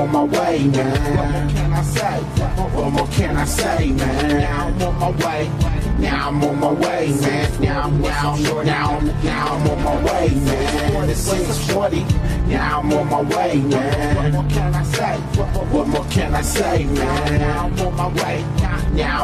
on my way, man. What more can I say? What more can I say, man? Now I'm on my way. Now I'm on my way, man. Now, I'm now, now, now I'm on my way, man. 46, 40. Now I'm on my way, man. What more can I say? What more can I say, man? Now I'm on my way. Now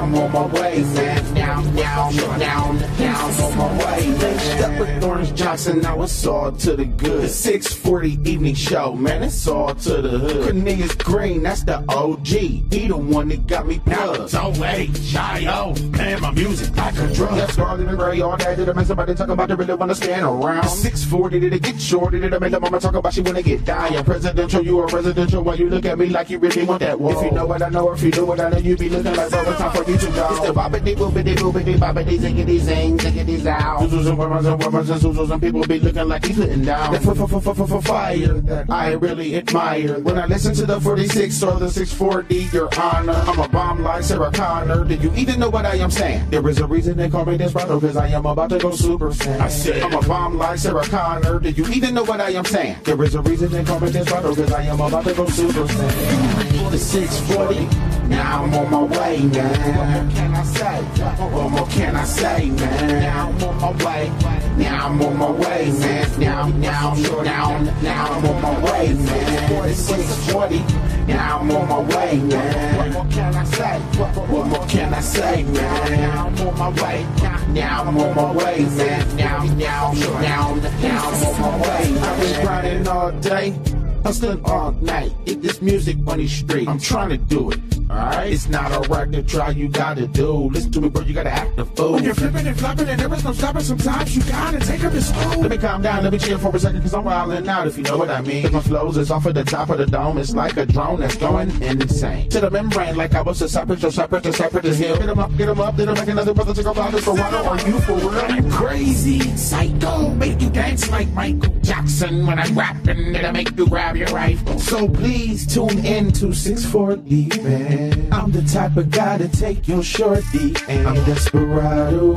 I'm on my way, man. Now, now, now, now I'm on my way, man. Step with Orange Johnson, now it's all to the good. The 640 evening show, man, it's all to the hood. Cornelius Green, that's the OG. He the one that got me plugged. So oh, playing my music like a drug. That's Scarlet and Gray all day. Did I make somebody talk about they really wanna stand around? The 640, did it get shorty? Did I make the mama talk about she wanna get dying? Presidential, you are residential. Why you look at me like you really want that wall? If you know what I know, or if you know what I know, you be looking like bro, it's time for you to go. It's the bobbity boobity boobity bobbity ziggity zing ziggity zow. Zoozos and women and women and zoozos and people be looking like he's sitting down. The f- f- f- f- f- fire that I really admire. When I listen to the 46 or the 640, your honor, I'm a bomb like Sarah Connor. Did you even know what I am saying? There is a reason they call me Desperado, cause I am about to go super saiyan. I said- I'm a bomb like Sarah Connor. Did you even know what I am saying? There is a reason they call me Desperado, cause I am about to go super saiyan. The 640. Now I'm on my way, man. What more can I say? What more can I say, man? Now I'm on my way. Now I'm on my way, man. Now, now, now, now I'm on my way, man. 4640. Now I'm on my way, man. What more can I say? What more can I say, man? Now I'm on my way. Now I'm on my way, man. Now, now, now, now I'm on my way. I've been grinding all day. Hustling all night. Get this music money straight. I'm trying to do it. Alright? It's not alright to try, you gotta do. Listen to me, bro, you gotta act the fool. When you're flipping and flopping and there is no stopping, sometimes you gotta take them to school. Let me calm down, let me chill for a second, cause I'm wildin' out, if you know what I mean. My flows is off of the top of the dome, it's like a drone that's going insane. To the membrane, like I was a separate, so separate, to separate, to hill. Get 'em up, get 'em up, then I make another brother to go this for water. Are you for real? I'm crazy, psycho, make you dance like Michael Jackson when I'm rapping. it, i make you grab your rifle. So please tune in to 640, man. I'm the type of guy to take your shorty, and I'm desperado.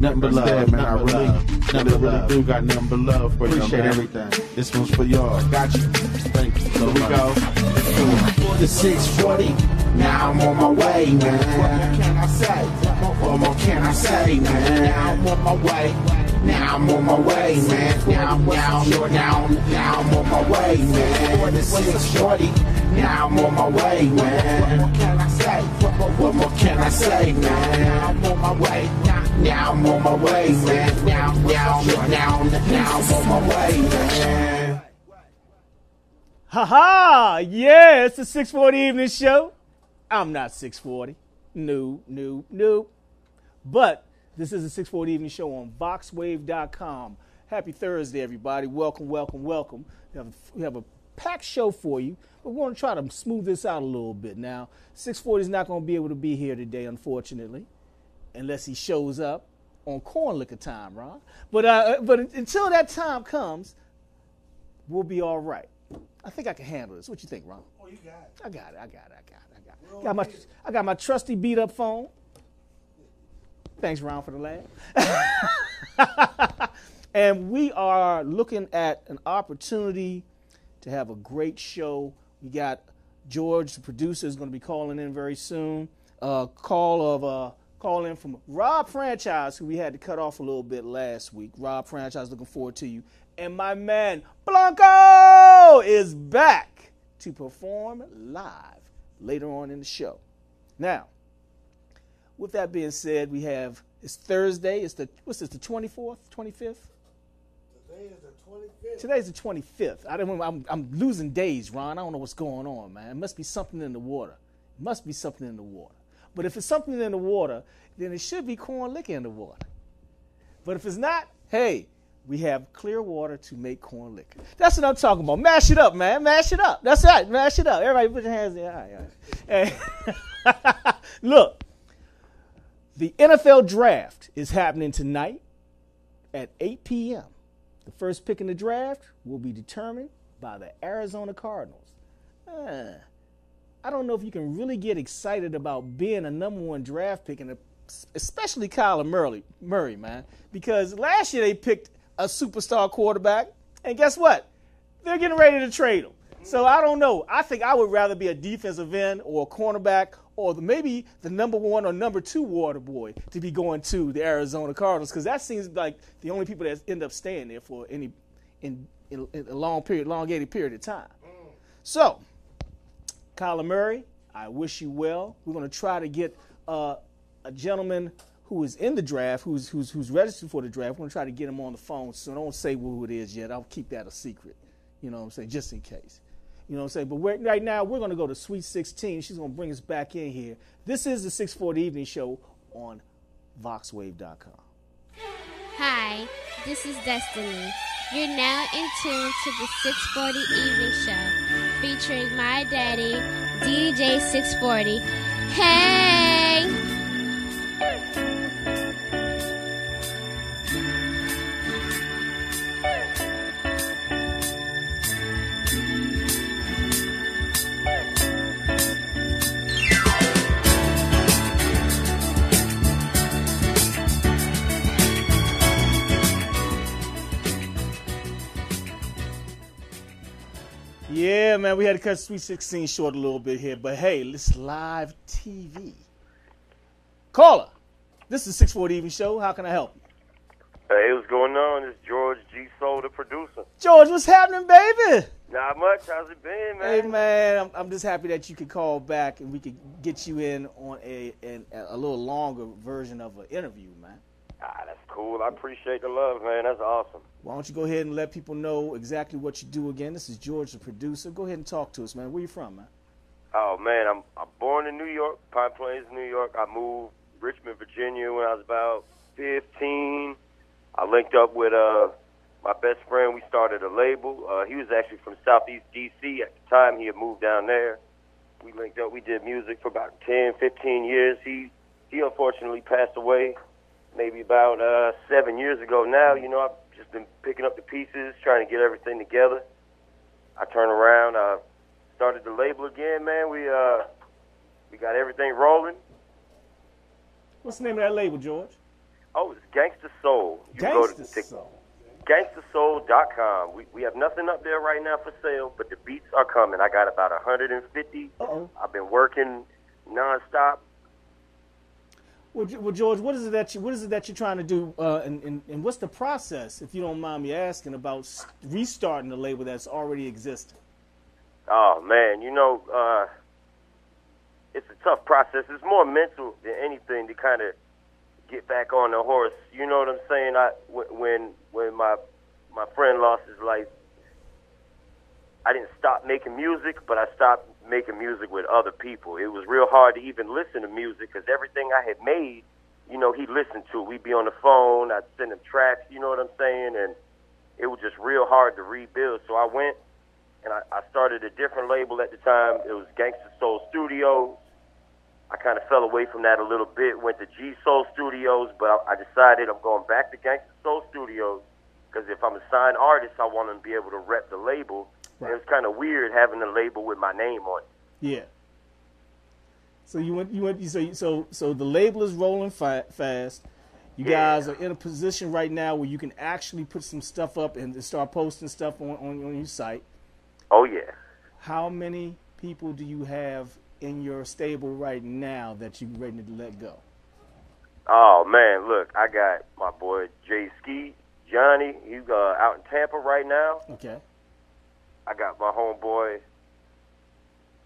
Nothing but love, man. I really, nothing but really do got nothing but love for you. Appreciate everything. This one's for y'all. Got you. Thank you. Here we go. The 640. Now I'm on my way, man. What more can I say? What more can I say, man? Now I'm on my way. Now I'm on my way, man. Now, now, now, now I'm on my way, man. For the 640. Now I'm on my way, man. What more can I say? What more can I say, man? Now I'm on my way. Now I'm on my way, man. Now, now, now, now I'm on my way, man. Ha ha! Yeah, it's the 640 evening show. I'm not 640. No, no, no. But this is the 640 evening show on VoxWav.com. Happy Thursday, everybody. Welcome, welcome, welcome. We have, we have a packed show for you, but we're going to try to smooth this out a little bit. Now, 640 is not going to be able to be here today, unfortunately, unless he shows up on corn liquor time, Ron. But, uh, but until that time comes, we'll be all right. I think I can handle this. What you think, Ron? Oh, you got it. I got it. I got it. I got it. I got it. Got my, I got my trusty beat up phone. Thanks, Ron, for the laugh. and we are looking at an opportunity to have a great show. We got George, the producer, is going to be calling in very soon. Uh, call of uh, call in from Rob Franchise, who we had to cut off a little bit last week. Rob Franchise, looking forward to you. And my man Blanco is back to perform live later on in the show. Now, with that being said, we have it's Thursday. It's the what's this? The twenty fourth, twenty fifth. Today is the 25th. Today's the twenty fifth. I don't. I'm, I'm losing days, Ron. I don't know what's going on, man. It must be something in the water. It must be something in the water. But if it's something in the water, then it should be corn liquor in the water. But if it's not, hey, we have clear water to make corn liquor. That's what I'm talking about. Mash it up, man. Mash it up. That's right. Mash it up. Everybody put your hands in. All right, all right. Hey, Look, the NFL draft is happening tonight at 8 p.m. The first pick in the draft will be determined by the Arizona Cardinals. Uh, I don't know if you can really get excited about being a number one draft pick, and especially Kyler Murray, Murray, man, because last year they picked a superstar quarterback, and guess what? they're getting ready to trade him. So I don't know. I think I would rather be a defensive end or a cornerback or maybe the number one or number two water boy to be going to the Arizona Cardinals because that seems like the only people that end up staying there for any in, in, in a long period, elongated period of time. So, Kyler Murray, I wish you well. We're going to try to get uh, a gentleman who is in the draft, who's who's who's registered for the draft. We're going to try to get him on the phone. So don't say who it is yet. I'll keep that a secret. You know what I'm saying? Just in case. You know what I'm saying? But right now, we're going to go to Sweet 16. She's going to bring us back in here. This is the 640 Evening Show on VoxWav.com. Hi, this is Destiny. You're now in tune to the 640 Evening Show featuring my daddy, DJ 640. Hey! Yeah, man, we had to cut Sweet 16 short a little bit here, but hey, it's live TV. Caller, this is 640 Evening Show. How can I help you? Hey, what's going on? It's George G. Soul, the producer. George, what's happening, baby? Not much. How's it been, man? Hey, man, I'm, I'm just happy that you could call back and we could get you in on a an, a little longer version of an interview, man. Ah, that's cool. I appreciate the love, man. That's awesome. Why don't you go ahead and let people know exactly what you do again? This is George, the producer. Go ahead and talk to us, man. Where you from, man? Oh man, I'm I'm born in New York, Pine Plains, New York. I moved Richmond, Virginia when I was about 15. I linked up with uh my best friend. We started a label. Uh, he was actually from Southeast DC at the time. He had moved down there. We linked up. We did music for about 10, 15 years. He he unfortunately passed away maybe about uh, seven years ago now. You know, I've just been picking up the pieces, trying to get everything together. I turned around, I started the label again, man. We uh, we got everything rolling. What's the name of that label, George? Oh, it's Gangsta Soul. You can go to Gangsta the- Soul. GangstaSoul.com. We we have nothing up there right now for sale, but the beats are coming. I got about 150. Uh-oh. I've been working nonstop. Well, George, what is it that you what is it that you're trying to do, uh, and, and and what's the process, if you don't mind me asking, about restarting the label that's already existing? Oh man, you know, uh, it's a tough process. It's more mental than anything to kind of get back on the horse. You know what I'm saying? I when when my my friend lost his life, I didn't stop making music, but I stopped making music with other people. It was real hard to even listen to music because everything I had made, you know, he listened to. We'd be on the phone. I'd send him tracks. You know what I'm saying? And it was just real hard to rebuild. So I went and I, I started a different label at the time. It was Gangsta Soul Studios. I kind of fell away from that a little bit, went to G Soul Studios, but I, I decided I'm going back to Gangsta Soul Studios because if I'm a signed artist, I want to be able to rep the label. And it was kind of weird having a label with my name on it. Yeah. So you went, you went, so you- so so the label is rolling fa- fast. You Yeah. guys are in a position right now where you can actually put some stuff up and start posting stuff on, on, on your site. Oh yeah. How many people do you have in your stable right now that you're ready to let go? Oh man, look, I got my boy Jay Ski, Johnny. He's uh, out in Tampa right now. Okay. I got my homeboy,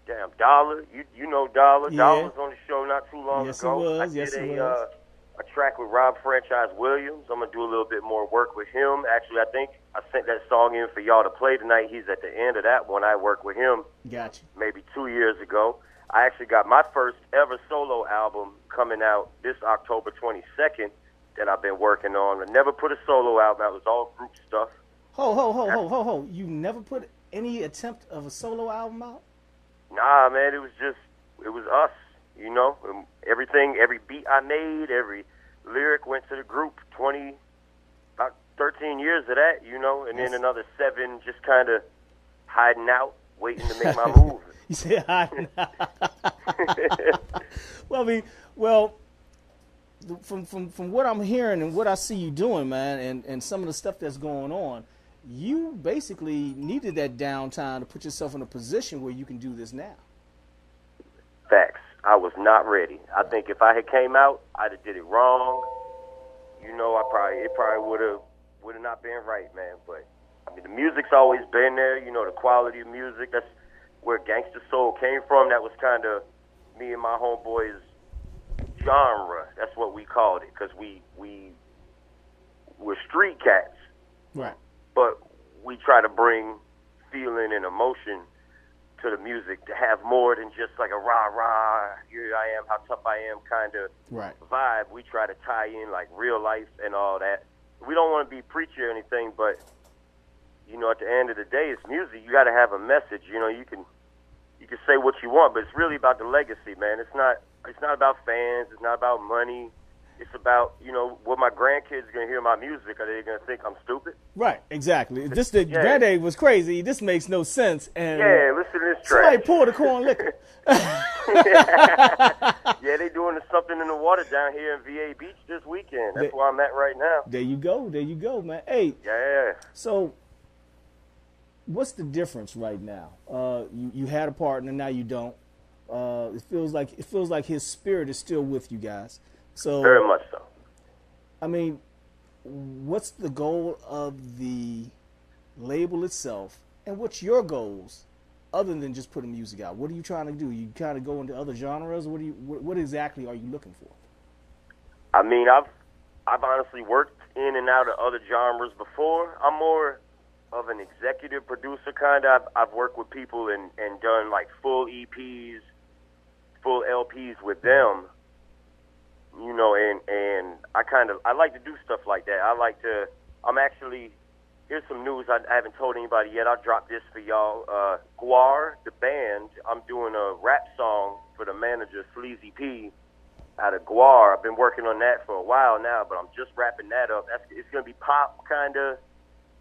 damn Dollar. You you know Dollar. Yeah. Dollar was on the show not too long Yes, he ago. was. I Yes, did he a, was. Uh, a track with Rob Franchise Williams. I'm gonna do a little bit more work with him. Actually, I think I sent that song in for y'all to play tonight. He's at the end of that one. I worked with him Gotcha. maybe two years ago. I actually got my first ever solo album coming out this October 22nd that I've been working on. I never put a solo album. out. It was all group stuff. Ho ho ho ho ho ho! You never put any attempt of a solo album out? Nah, man, it was just it was us, you know. And everything, every beat I made, every lyric went to the group. Twenty, about thirteen years of that, you know, and Yes. then another seven just kind of hiding out, waiting to make my move. You said hiding. well, I mean, well, from from from what I'm hearing and what I see you doing, man, and and some of the stuff that's going on, you basically needed that downtime to put yourself in a position where you can do this now. Facts. I was not ready. I think if I had came out, I'd have did it wrong. You know, I probably it probably would have would have not been right, man. But I mean, the music's always been there. You know, the quality of music. That's where gangster soul came from. That was kind of me and my homeboys genre. That's what we called it because we we were street cats, Right. But we try to bring feeling and emotion to the music to have more than just like a rah rah. Here I am, how tough I am kind of Right. vibe. We try to tie in like real life and all that. We don't want to be preachy or anything, but you know, at the end of the day, it's music. You got to have a message. You know, you can you can say what you want, but it's really about the legacy, man. It's not it's not about fans. It's not about money. It's about you know what my grandkids gonna hear my music. Are they gonna think I'm stupid? Right. Exactly. This the Yeah. granddad was crazy. This makes no sense. And Yeah, listen to this somebody pour the corn liquor. Yeah, they doing something in the water down here in VA Beach this weekend. That's They- where I'm at right now. there you go. There you go, man. Hey, Yeah. So, what's the difference right now? Uh, you you had a partner, now you don't. Uh, it feels like it feels like his spirit is still with you guys. So, Very much so. I mean, what's the goal of the label itself, and what's your goals, other than just putting music out? What are you trying to do? You kind of go into other genres. What do you? What, what exactly are you looking for? I mean, I've I've honestly worked in and out of other genres before. I'm more of an executive producer kind of. I've, I've worked with people and and done like full EPs, full LPs with them. You know, and and I kind of I like to do stuff like that. I like to. I'm actually here's some news I, I haven't told anybody yet. I'll drop this for y'all. Uh, GWAR, the band. I'm doing a rap song for the manager Sleazy P out of GWAR. I've been working on that for a while now, but I'm just wrapping that up. That's it's gonna be pop kind of,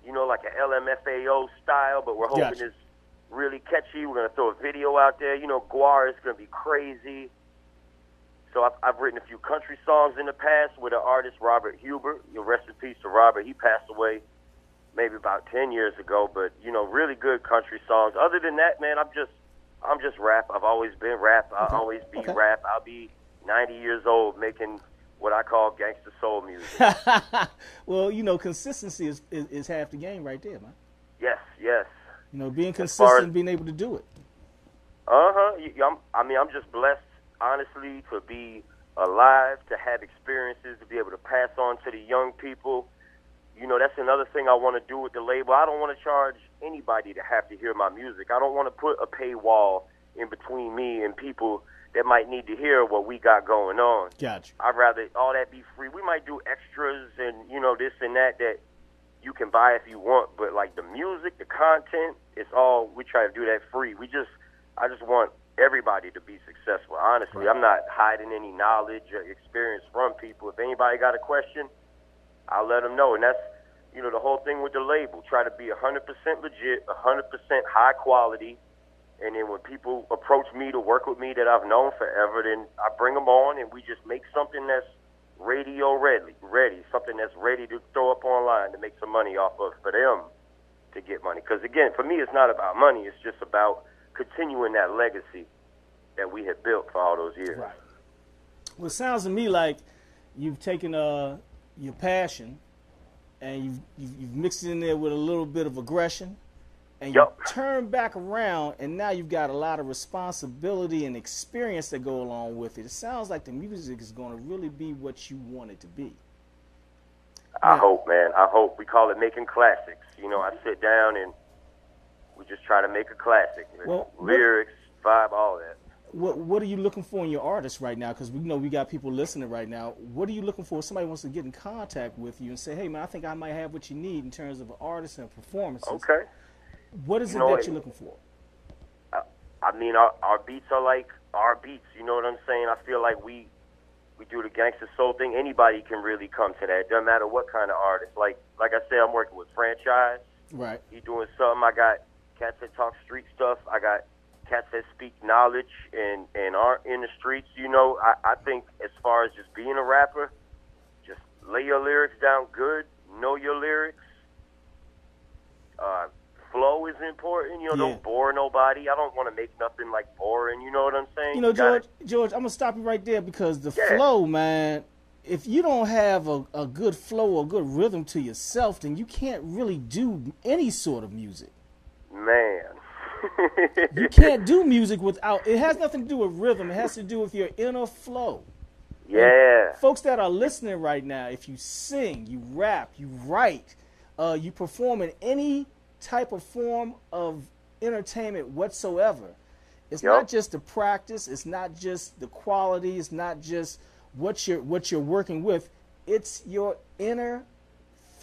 you know, like a LMFAO style, but we're hoping Gotcha. it's really catchy. We're gonna throw a video out there. You know, GWAR is gonna be crazy. So I've, I've written a few country songs in the past with an artist, Robert Hubert. You know, rest in peace to Robert. He passed away maybe about ten years ago, but you know, really good country songs. Other than that, man, I'm just I'm just rap. I've always been rap. I'll Okay. always be Okay. rap. I'll be 90 years old making what I call gangster soul music. well, you know, consistency is, is is half the game, right there, man. yes, yes. You know, being consistent, as- being able to do it. Uh huh. I mean, I'm just blessed, honestly, to be alive, to have experiences, to be able to pass on to the young people. You know, that's another thing I want to do with the label. I don't want to charge anybody to have to hear my music. I don't want to put a paywall in between me and people that might need to hear what we got going on. Gotcha. I'd rather all that be free. We might do extras and you know this and that that you can buy if you want, but like the music, the content, it's all we try to do that free. We just I just want everybody to be successful. Honestly, I'm not hiding any knowledge or experience from people. If anybody got a question, I'll let them know. And that's you know the whole thing with the label. Try to be 100% legit, 100% high quality. And then when people approach me to work with me that I've known forever, then I bring them on and we just make something that's radio ready, ready, something that's ready to throw up online to make some money off of for them to get money. Because again, for me, it's not about money. It's just about continuing that legacy that we had built for all those years. Right. Well, it sounds to me like you've taken uh, your passion and you've, you've, you've mixed it in there with a little bit of aggression and Yup. you turn back around and now you've got a lot of responsibility and experience that go along with it. It sounds like the music is going to really be what you want it to be. I Yeah. hope, man. I hope. We call it making classics. You know, I sit down and we just try to make a classic. Well, what- Lyrics, vibe, all that. What What are you looking for in your artists right now? Because we know we got people listening right now. What are you looking for? If somebody wants to get in contact with you and say, "Hey, man, I think I might have what you need in terms of an artist and performances." Okay. What is You it know that you're looking for? I mean, our, our beats are like our beats. You know what I'm saying? I feel like we we do the gangster soul thing. Anybody can really come to that. It doesn't matter what kind of artist. Like like I said, I'm working with franchise. Right. He doing something. I got cats that talk street stuff. I got cats that speak knowledge and and aren't in the streets. You know, I, I think as far as just being a rapper, just lay your lyrics down good, know your lyrics, uh, flow is important. You know, Yeah. don't bore nobody. I don't want to make nothing like boring. You know what I'm saying? You know, gotta- George, George, I'm gonna stop you right there because the Yeah. flow, man. If you don't have a, a good flow or good rhythm to yourself, then you can't really do any sort of music. Man. You can't do music without. It has nothing to do with rhythm. It has to do with your inner flow. yeah. Folks that are listening right now, if you sing, you rap, you write, uh, you perform in any type of form of entertainment whatsoever, it's Yup. not just the practice, it's not just the quality, it's not just what you're what you're working with. It's your inner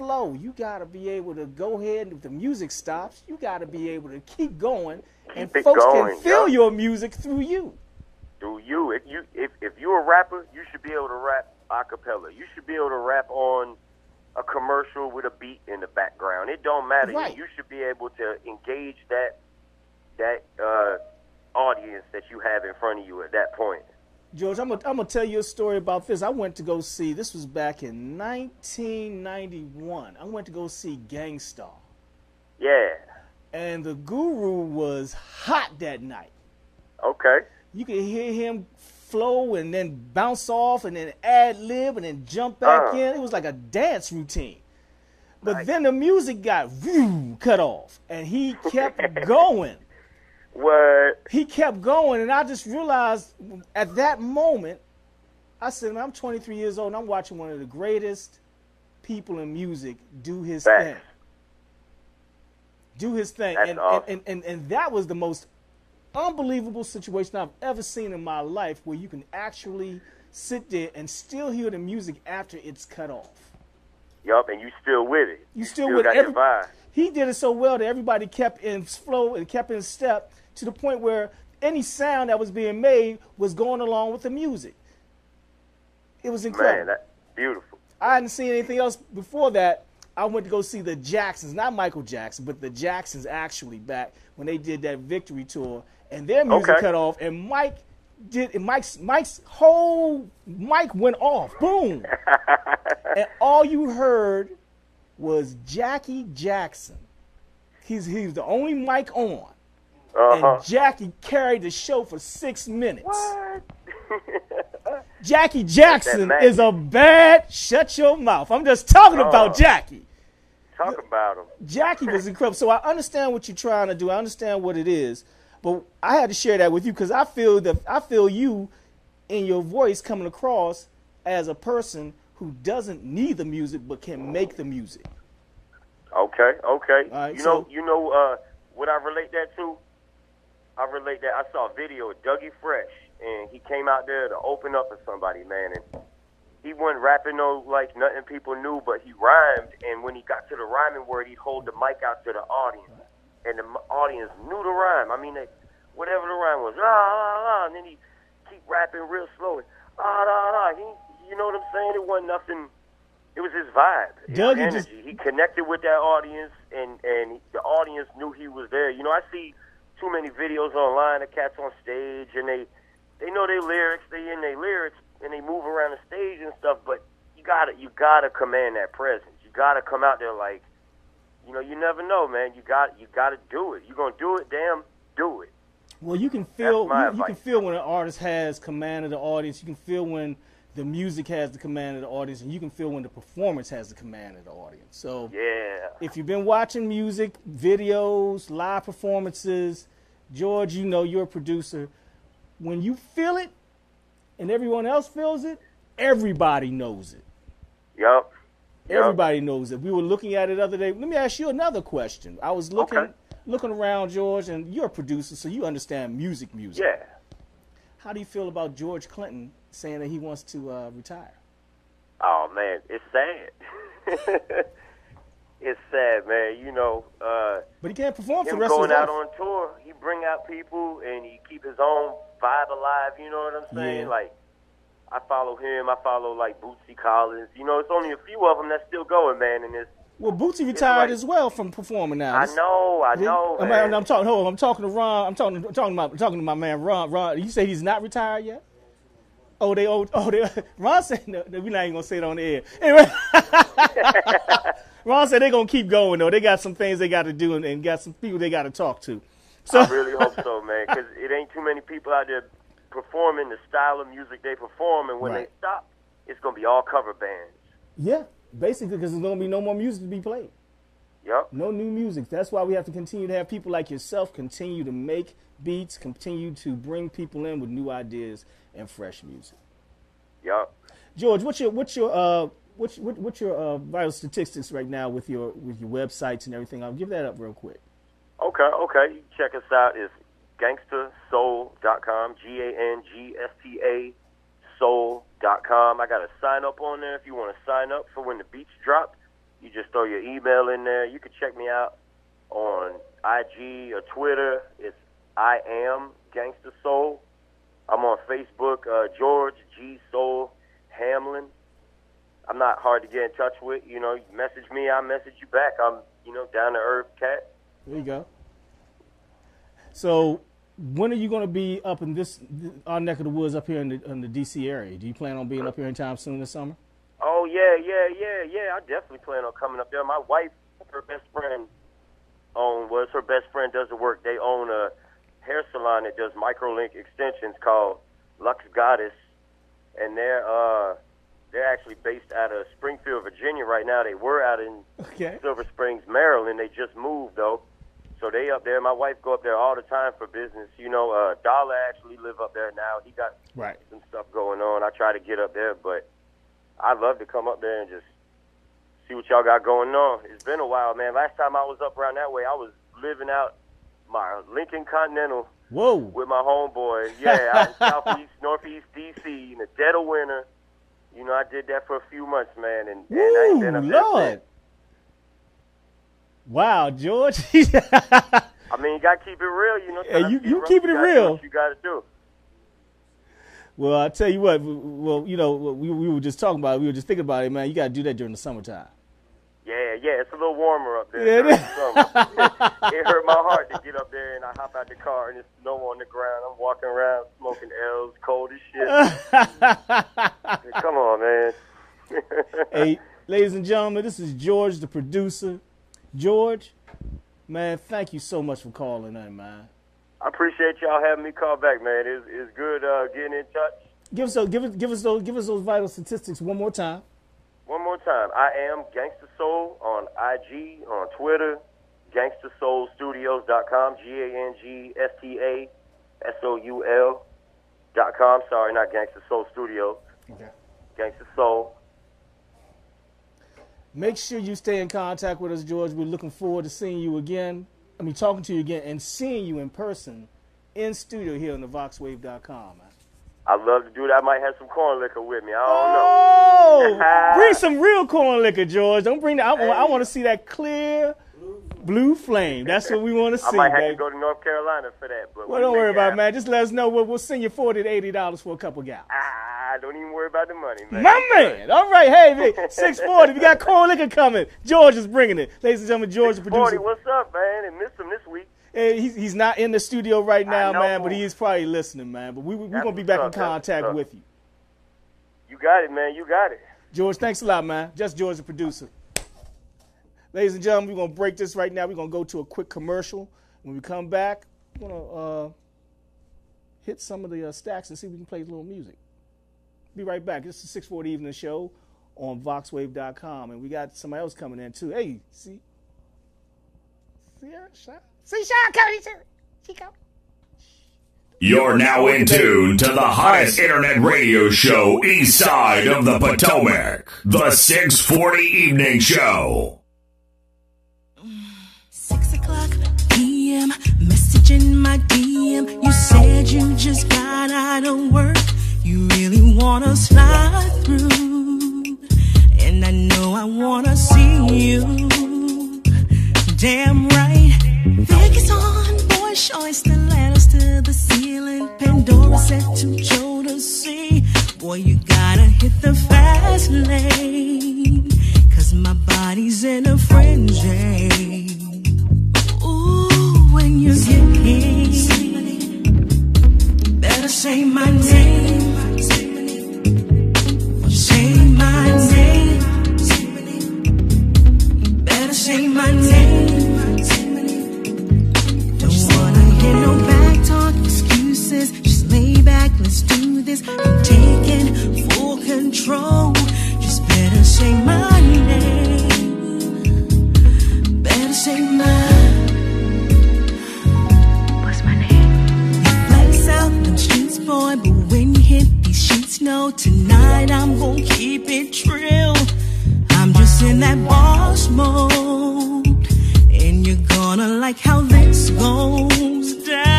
flow. You got to be able to go ahead and if the music stops, you got to be able to keep going, and Keep it folks going, can feel your music through you. Do you if you if if you're a rapper, you should be able to rap a cappella. You should be able to rap on a commercial with a beat in the background. It don't matter. Right. You should be able to engage that that uh, audience that you have in front of you at that point. George, I'm gonna, I'm gonna tell you a story about this. I went to go see. This was back in 1991. I went to go see Gang Starr, Yeah. and the Guru was hot that night. Okay. You could hear him flow and then bounce off and then ad lib and then jump back Uh. in. It was like a dance routine. But Nice. then the music got whew, cut off, and he kept going. What? he kept going, and I just realized at that moment, I said, "Man, I'm 23 years old, and I'm watching one of the greatest people in music do his thing, do his thing," and, awesome. and, and and and that was the most unbelievable situation I've ever seen in my life, where you can actually sit there and still hear the music after it's cut off. Yup, and you still with it. You still, still with every, vibe. He did it so well that everybody kept in flow and kept in step to the point where any sound that was being made was going along with the music. It was incredible. Man, that's beautiful. I hadn't seen anything else before that. I went to go see the Jacksons, not Michael Jackson, but the Jacksons actually back when they did that victory tour, and their music Okay. cut off, and Mike did, and Mike's Mike's whole mic went off, boom, and all you heard was Jackie Jackson. He's he's the only mic on, Uh-huh. and Jackie carried the show for six minutes. What? Jackie Jackson is a bad. Shut your mouth. I'm just talking about Oh. Jackie. Talk about him. Jackie was incredible. So I understand what you're trying to do. I understand what it is, but I had to share that with you because I feel that I feel you in your voice coming across as a person who doesn't need the music but can make the music. Okay, okay. Right, you know, you know uh, what I relate that to? I relate that. I saw a video of Dougie Fresh, and he came out there to open up for somebody, man, and he wasn't rapping no like nothing people knew, but he rhymed. And when he got to the rhyming word, he'd hold the mic out to the audience, and the audience knew the rhyme. I mean, they, whatever the rhyme was, ah, ah, ah, and then he keep rapping real slow, and ah, ah, ah. He, you know what I'm saying? It wasn't nothing. It was his vibe, his Dougie energy. just- he connected with that audience, and and the audience knew he was there. You know, I see too many videos online of cats on stage, and they they know their lyrics, they in their lyrics, and they move around the stage and stuff. But you gotta you gotta command that presence. You gotta come out there like, you know, you never know, man. You got you gotta do it. You gonna do it? Damn, do it. Well, you can feel you, you can feel when an artist has command of the audience. You can feel when the music has the command of the audience, and you can feel when the performance has the command of the audience. So Yeah. if you've been watching music, videos, live performances, George, you know you're a producer. When you feel it and everyone else feels it, everybody knows it. Yep. Yup. Everybody knows it. We were looking at it the other day. Let me ask you another question. I was looking Okay. looking around, George, and you're a producer, so you understand music music. Yeah. How do you feel about George Clinton saying that he wants to uh, retire? Oh man, it's sad. it's sad, man. You know, uh, But he can't perform for the rest of going his out on tour, he bring out people and he keep his own vibe alive. You know what I'm saying? Yeah. Like, I follow him. I follow like Bootsy Collins. You know, it's only a few of them that's still going, man. And it's well, Bootsy retired like- as well from performing now. I know, I know, I'm, man. I'm talking. Hold on, I'm talking to Ron. I'm talking. I'm talking about. I'm talking to my man Ron. Ron, you say he's not retired yet? Oh, they. Oh, oh they. Ron said no, no, we're not even gonna say it on the air. Anyway, Ron said they're gonna keep going though. They got some things they got to do and, and got some people they got to talk to. So I really hope so, man, because it ain't too many people out there performing the style of music they perform, and when Right. they stop, it's gonna be all cover bands. yeah, basically because there's gonna be no more music to be played. Yup. No new music. That's why we have to continue to have people like yourself continue to make beats, continue to bring people in with new ideas and fresh music. Yup. George, what's your what's your uh what's what, what's your uh, vital statistics right now with your with your websites and everything? I'll give that up real quick. Okay, okay. You can check us out. It's gangstasoul.com, G A N G S T A soul.com. I got a sign up on there if you want to sign up for when the beats drop. You just throw your email in there. You can check me out on IG or Twitter. It's I am Gangsta Soul. I'm on Facebook, uh, George G Soul Hamlin. I'm not hard to get in touch with. You know, you message me, I message you back. I'm, you know, down to earth cat. There you go. So, when are you going to be up in this our neck of the woods up here in the in the DC area? Do you plan on being up here anytime soon this summer? Oh yeah, yeah, yeah, yeah. I definitely plan on coming up there. My wife, her best friend, own was her best friend does the work. They own a hair salon that does microlink extensions called Lux Goddess, and they're uh they're actually based out of Springfield, Virginia right now. They were out in Okay. Silver Springs, Maryland. They just moved though. So they up there. My wife go up there all the time for business. You know, uh Dollar actually live up there now. He got Right. some stuff going on. I try to get up there, but I'd love to come up there and just see what y'all got going on. It's been a while, man. Last time I was up around that way, I was living out my Lincoln Continental Whoa. with my homeboy. Yeah, out in southeast, northeast DC in the dead of winter. You know, I did that for a few months, man, and, and I ain't been up Lord. Wow, George. I mean, you got to keep it real, you know. To you- you keeping it real. what You got to do. Well, I tell you what. Well, you know, we we were just talking about. it. We were just thinking about it, man. You got to do that during the summertime. Yeah, yeah, it's a little warmer up there. Yeah, it it hurt my heart to get up there and I hop out the car and it's snow on the ground. I'm walking around smoking L's, cold as shit. Come on, man. hey, ladies and gentlemen, this is George, the producer. George, man, thank you so much for calling in, man. I appreciate y'all having me call back, man. It's, it's good uh, getting in touch. Give us those, give us, give us those, give us those vital statistics one more time. One more time. I am Gangsta Soul on IG, on Twitter, gangstasoulstudios.com, G A N G S T A S O U L dot com. Sorry, not Gangsta Soul Studios. Okay. Gangsta Soul. Make sure you stay in contact with us, George. We're looking forward to seeing you again. I mean, talking to you again and seeing you in person in studio here on the VoxWav.com. I'd love to do that. I might have some corn liquor with me. I don't know. Oh, bring some real corn liquor, George. Don't bring that. I, want, I want to see that clear blue flame. That's what we want to I see, might have baby. to go to North Carolina for that. But well, we'll don't worry about it, man. Just let us know. We'll, we'll send you forty to eighty dollars for a couple gallons. Ah, don't even worry about the money, man. My man. All right, hey, man. six forty. We got corn liquor coming. George is bringing it, ladies and gentlemen. George, the 40, producer. what's up, man? And missed him this week. Hey, he's, he's not in the studio right now, man, but he is probably listening, man. But we we, we're gonna be back up, in contact with you. You got it, man. You got it. George, thanks a lot, man. Just George, the producer. Ladies and gentlemen, we're gonna break this right now. We're gonna go to a quick commercial. When we come back, we're gonna uh, hit some of the uh, stacks and see if we can play a little music. Be right back. This is the 640 Evening Show on VoxWav.com, and we got somebody else coming in too. Hey, see, see her, see Sean coming too. She coming. You're now in tune to the hottest internet radio show east side of the Potomac. The 640 Evening Show. Six o'clock p.m. Message in my DM. You said you just got out of work. You really wanna slide through, and I know I wanna see you. Damn right. Vegas on, boy, choice the letters to the ceiling. Pandora set to Jodeci. Boy, you gotta hit the fast lane. Cause my body's in a frenzy. Ooh, when you get here, better say my name say my name. Better say my name. Don't wanna hear no excuses. Just lay back, let's do this. I'm taking full control. Just better say my name. Better say my. What's my name? Out, streets boy, but when you hit no, tonight I'm gonna keep it trill. I'm just in that boss mode, and you're gonna like how this goes down.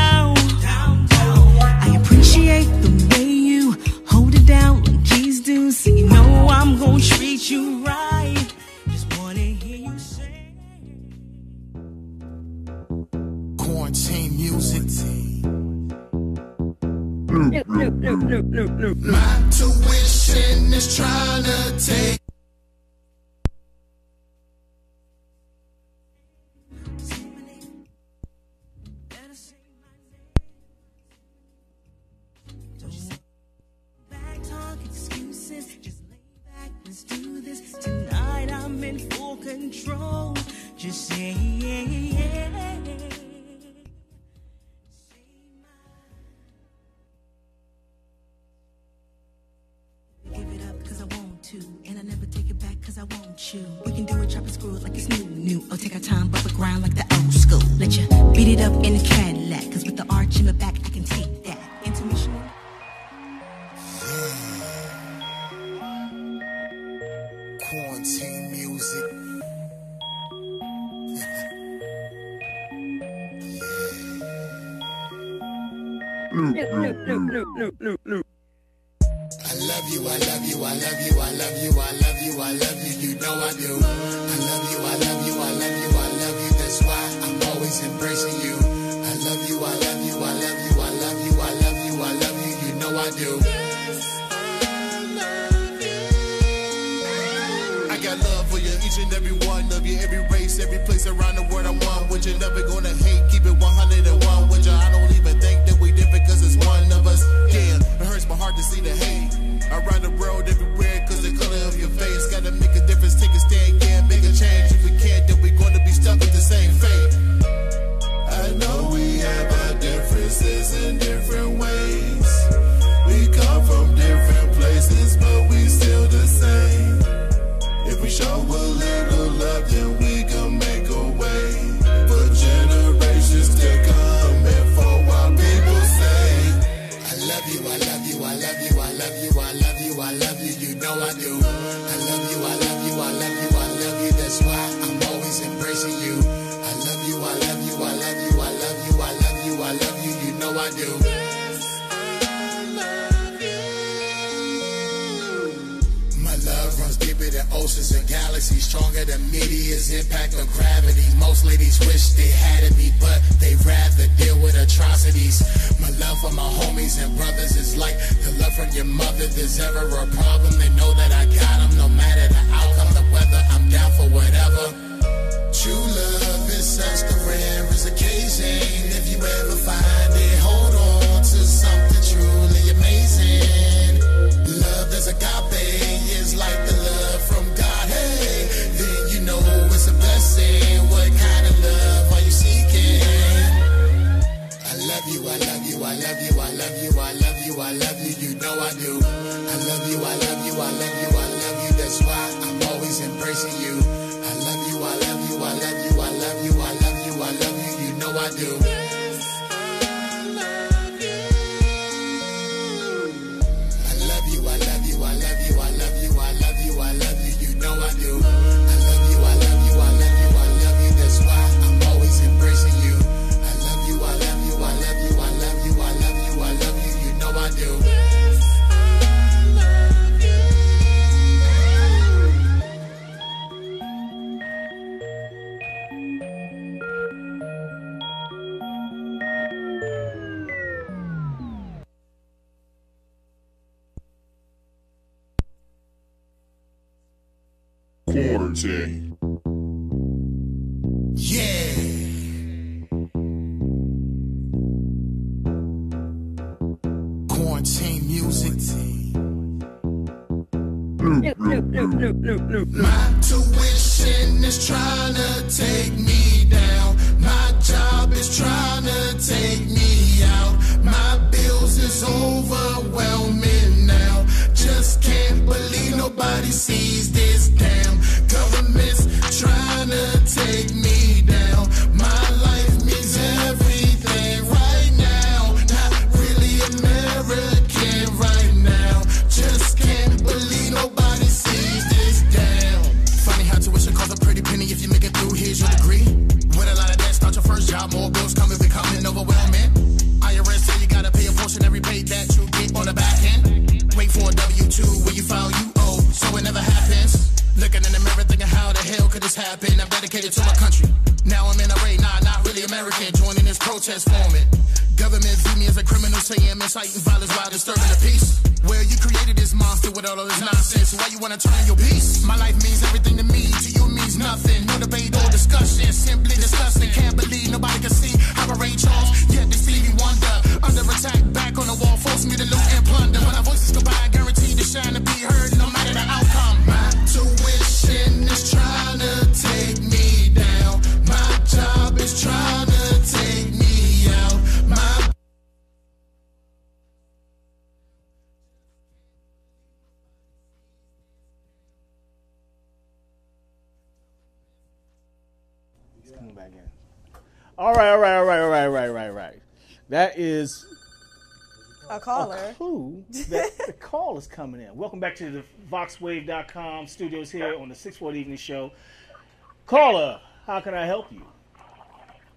My tuition is trying to take. Tonight I'm in full control. Just say you. We can do it, chop and screw it like it's new, new. Oh, take our time, but the ground like the old school. Let you beat it up in the Cadillac. Cause with the arch in the back, I can take that. Intermission. Quarantine music. I love you, I love you, I love you, I love you, I love you, I love you, you know I do. I love you, I love you, I love you, I love you, that's why I'm always embracing you. I love you, I love you, I love you, I love you, I love you, I love you, you know I do. I got love for you, each and every one of you, every race, every place around the world. I want with you, never gonna hate, keep it 101 with you. I don't even think different, cause it's one of us. Yeah, it hurts my heart to see the hate around the world, everywhere, cause the color of your face gotta make a difference. Take a stand, yeah, make a change. If we can't, then we're gonna be stuck with the same fate. I know we have our differences in different ways. We come from different places, but we still the same. If we show a little love, then we love you, I love you, I love you, I love you, you know I do. I love you, I love you, I love you, I love you, that's why I'm always embracing you. I love you, I love you, I love you, I love you, I love you, I love you, you know I do. Than oceans and galaxies, stronger than media's impact on gravity. Most ladies wish they had me, but they rather deal with atrocities. My love for my homies and brothers is like the love from your mother. There's ever a problem, they know that I got them. No matter the outcome, the weather, I'm down for whatever. True love is such the rarest occasion. If you ever find it, hold on to something truly amazing. That's agape is like the love from God. Hey, then you know it's a blessing. What kind of love are you seeking? I love you, I love you, I love you, I love you, I love you, I love you, you know I do. I love you, I love you, I love you, I love you, that's why I'm always embracing you. I love you, I love you, I love you, I love you, I love you, I love you, you know I do. Quarantine. Yeah. Quarantine music. My tuition is trying inciting violence while disturbing the That is A caller. clue that the call is coming in. Welcome back to the VoxWav.com studios here on the 640 Evening Show. Caller, how can I help you?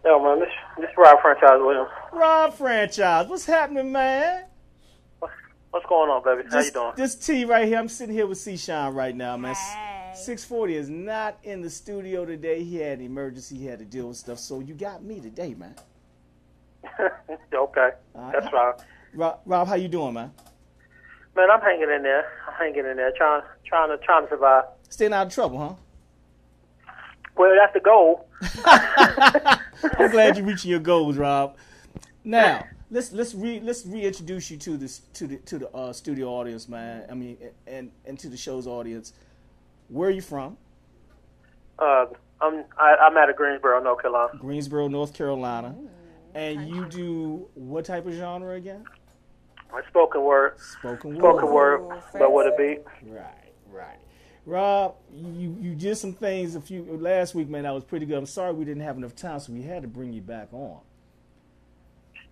Yo, man, this this Rob Franchise Williams. Rob Franchise, what's happening, man? What's going on, baby? How This, you doing? this T right here, I'm sitting here with C Shine right now, man. Hey. 640 is not in the studio today. He had an emergency, he had to deal with stuff. So you got me today, man. okay, that's right. Rob, Rob how you doing, man? Man, I'm hanging in there. I'm hanging in there, trying trying to trying to survive. Staying out of trouble, huh? Well, that's the goal. I'm glad you're reaching your goals, Rob. Now let's let's re let's reintroduce you to this to the to the uh, studio audience, man. I mean, and and to the show's audience. Where are you from? Uh, I'm I, I'm out of Greensboro, North Carolina. Greensboro, North Carolina. And you do what type of genre again? Spoken word, Spoken word. spoken word, but with a beat. Right, right. Rob, you you did some things a few last week, man. That was pretty good. I'm sorry we didn't have enough time, so we had to bring you back on.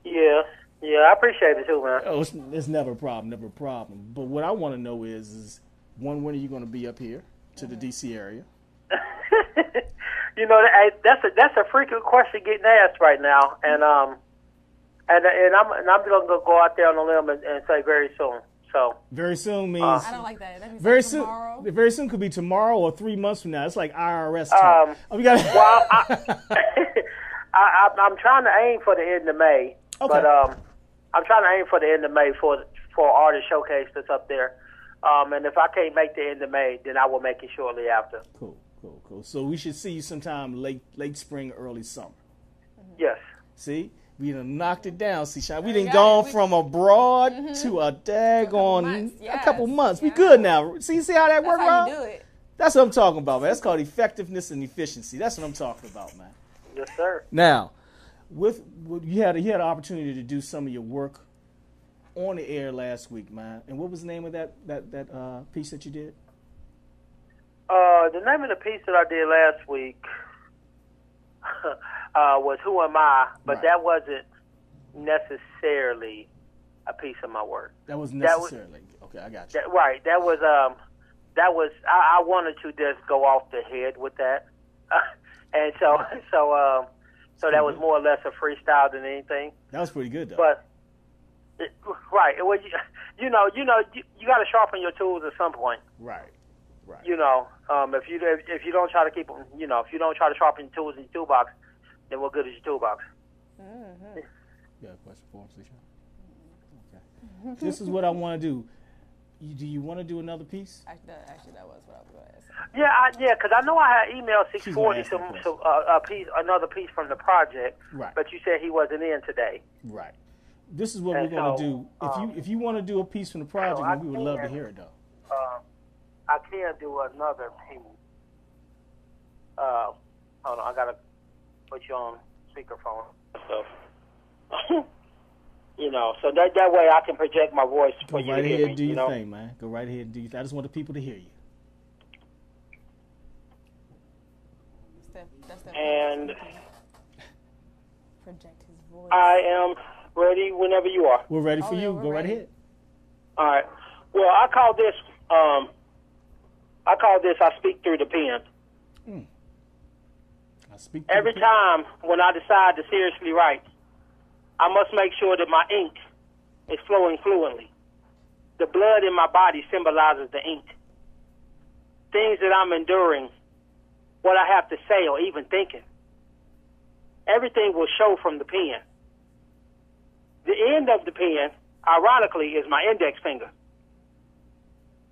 Yeah, yeah, I appreciate it too, man. Oh, it's, it's never a problem, never a problem. But what I want to know is, is one, when are you going to be up here to the DC area? You know, that- that's a that's a frequent question getting asked right now, and um, and and I'm and I'm gonna go out there on a limb and, and say very soon. So Very soon means Uh, I don't like that. That means very like soon. tomorrow. Very soon could be tomorrow or three months from now. It's like IRS time. Um, oh, we got. well, I, I, I, I'm trying to aim for the end of May, but um, I'm trying to aim for the end of May for for artist showcase that's up there. Um, and if I can't make the end of May, then I will make it shortly after. Cool, cool, cool. So we should see you sometime late, late spring, early summer. Yes. See, we done knocked it down. See, Sean, we We done got gone it. From abroad Mhm. to a daggone months, a couple months. We good now. See, see how that That's worked, how Rob? you do it. That's what I'm talking about, man. That's called effectiveness and efficiency. That's what I'm talking about, man. Yes, sir. Now, with, with you had you had an opportunity to do some of your work on the air last week, man. And what was the name of that that that uh, piece that you did? Uh, the name of the piece that I did last week uh, was "Who Am I," but Right. that wasn't necessarily a piece of my work. That was That was- necessarily okay. I got you. That, right. That was um, that was I, I wanted to just go off the head with that, and so so um, so that was more or less a freestyle than anything. That was pretty good though. But it, right, it was you know you know you, you got to sharpen your tools at some point. right, right. You know, um, if you if, if you don't try to keep them, you know, if you don't try to sharpen your tools in your toolbox, then what good is your toolbox? You got a question for him, Sean? Okay. this is what I want to do. You, do you want to do another piece? Actually, that, actually, that was what I was going to ask. Yeah, I, yeah, because I know I had emailed 640 gonna some, some uh, a piece, another piece from the project, Right. but you said he wasn't in today. Right. This is what And we're going to so, do. If um, you if you want to do a piece from the project, I man, we would love to hear it though. I can do another piece. Uh, hold on, I gotta put you on speakerphone. So, you know, so that that way I can project my voice Go for you Go right to hear ahead and do you your know? thing, man. Go right ahead and do your thing. I just want the people to hear you. Steph, that's that And project his voice. I am ready whenever you are. We're ready for Oh, you. we're Go right ready. ahead. All right. Well, I call this um, I call this I speak through the pen. Hmm. I speak Every time when I decide to seriously write, I must make sure that my ink is flowing fluently. The blood in my body symbolizes the ink. Things that I'm enduring, what I have to say or even thinking. Everything will show from the pen. The end of the pen, ironically, is my index finger.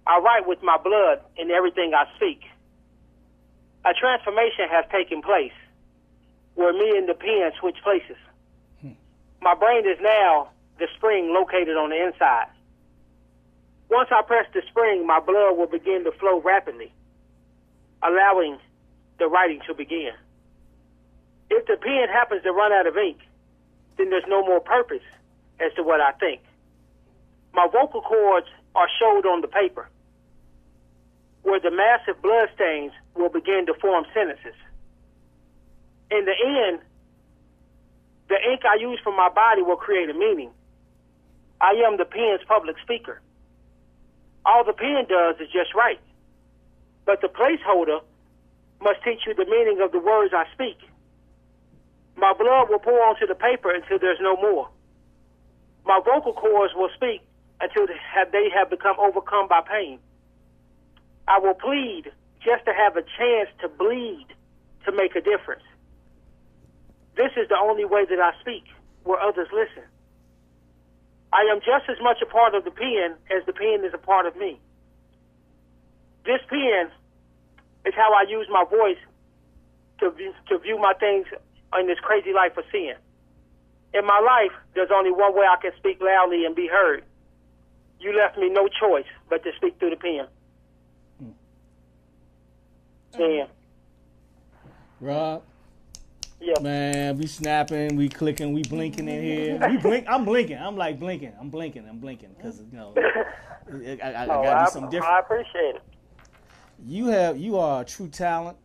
I write with my blood in everything I speak. A transformation has taken place where me and the pen switch places. Hmm. My brain is now the spring located on the inside. Once I press the spring, my blood will begin to flow rapidly, allowing the writing to begin. If the pen happens to run out of ink, then there's no more purpose as to what I think. My vocal cords are showed on the paper, where the massive blood stains will begin to form sentences. In the end, the ink I use for my body will create a meaning. I am the pen's public speaker. All the pen does is just write. But the placeholder must teach you the meaning of the words I speak. My blood will pour onto the paper until there's no more. My vocal cords will speak until they have, become overcome by pain. I will plead just to have a chance to bleed to make a difference. This is the only way that I speak, where others listen. I am just as much a part of the pen as the pen is a part of me. This pen is how I use my voice to view, to view my things in this crazy life of sin. In my life, there's only one way I can speak loudly and be heard. You left me no choice but to speak through the pen. Mm. Yeah. Mm. Rob. Yeah. Man, we snapping, we clicking, we blinking in here. We blink. I'm blinking. I'm like blinking. I'm blinking. I'm blinking because you know I, I, I No, oh, gotta do something different. I appreciate it. You have you are a true talent,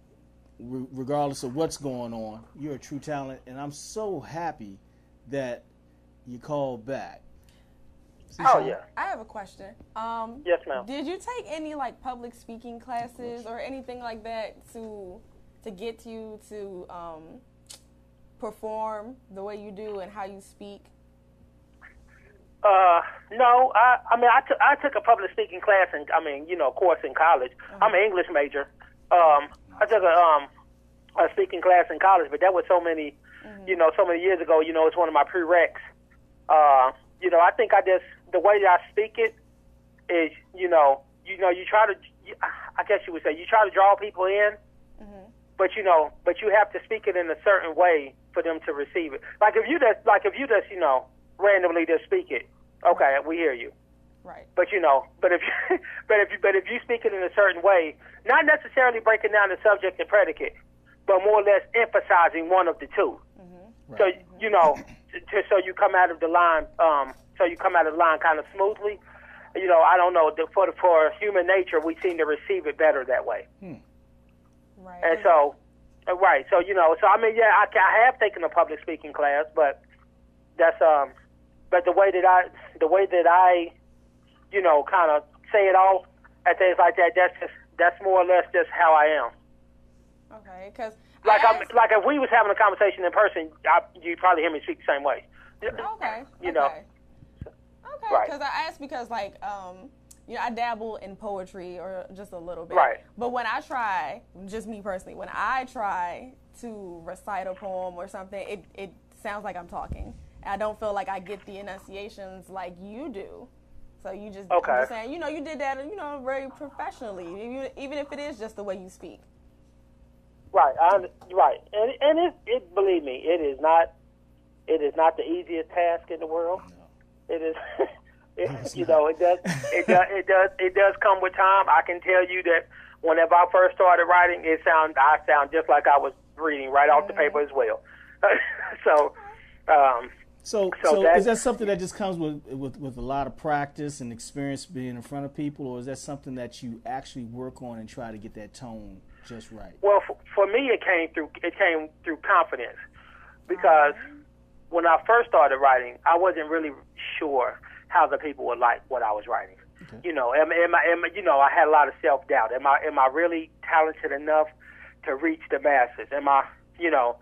re- regardless of what's going on. You're a true talent, and I'm so happy that you called back. Oh yeah. I have a question. Um, Yes, ma'am. Did you take any like public speaking classes or anything like that to to get you to um, perform the way you do and how you speak? Uh, no, I, I mean, I took I took a public speaking class, and I mean, you know, course in college. I'm an English major. Um, I took a um a speaking class in college, but that was so many, you know, so many years ago. You know, it's one of my prereqs. Uh, you know, I think I just the way that I speak it is, you know, you know, you try to, I guess you would say, you try to draw people in, mm-hmm. but you know, but you have to speak it in a certain way for them to receive it. Like if you just, like if you just, you know, randomly just speak it, okay, we hear you. Right. But you know, but if you, but if you, but if you speak it in a certain way, not necessarily breaking down the subject and predicate, but more or less emphasizing one of the 2 mm-hmm. So you know, mm-hmm. to, to, so you come out of the line, um, so you come out of the line kind of smoothly. You know, I don't know. For for human nature, we seem to receive it better that way. Right. And so, uh, right. So you know, so I mean, yeah, I, I have taken a public speaking class, but that's um, but the way that I, the way that I, you know, kind of say it all and things like that. That's just that's more or less just how I am. Okay, because Like I'm like if we was having a conversation in person, I, you'd probably hear me speak the same way. okay, You know. Okay, okay. Right. Because I asked because like um, you know, I dabble in poetry or just a little bit. Right. But when I try, just me personally, when I try to recite a poem or something, it it sounds like I'm talking. I don't feel like I get the enunciations like you do. So you just, Okay. I'm just saying, you know, you did that, you know, very professionally, even, even if it is just the way you speak. Right, I, right, and and it, it believe me, it is not, it is not the easiest task in the world. It is, it, you know, it does, it does, it does, it does come with time. I can tell you that whenever I first started writing, it sound, I sound just like I was reading right off the paper as well. so, um, So, So so, that- is that something that just comes with, with with a lot of practice and experience being in front of people, or is that something that you actually work on and try to get that tone just right? Well, for, for me, it came through it came through confidence because when I first started writing, I wasn't really sure how the people would like what I was writing. You know, am, am I, am, you know, I had a lot of self doubt. Am I am I really talented enough to reach the masses? Am I, you know,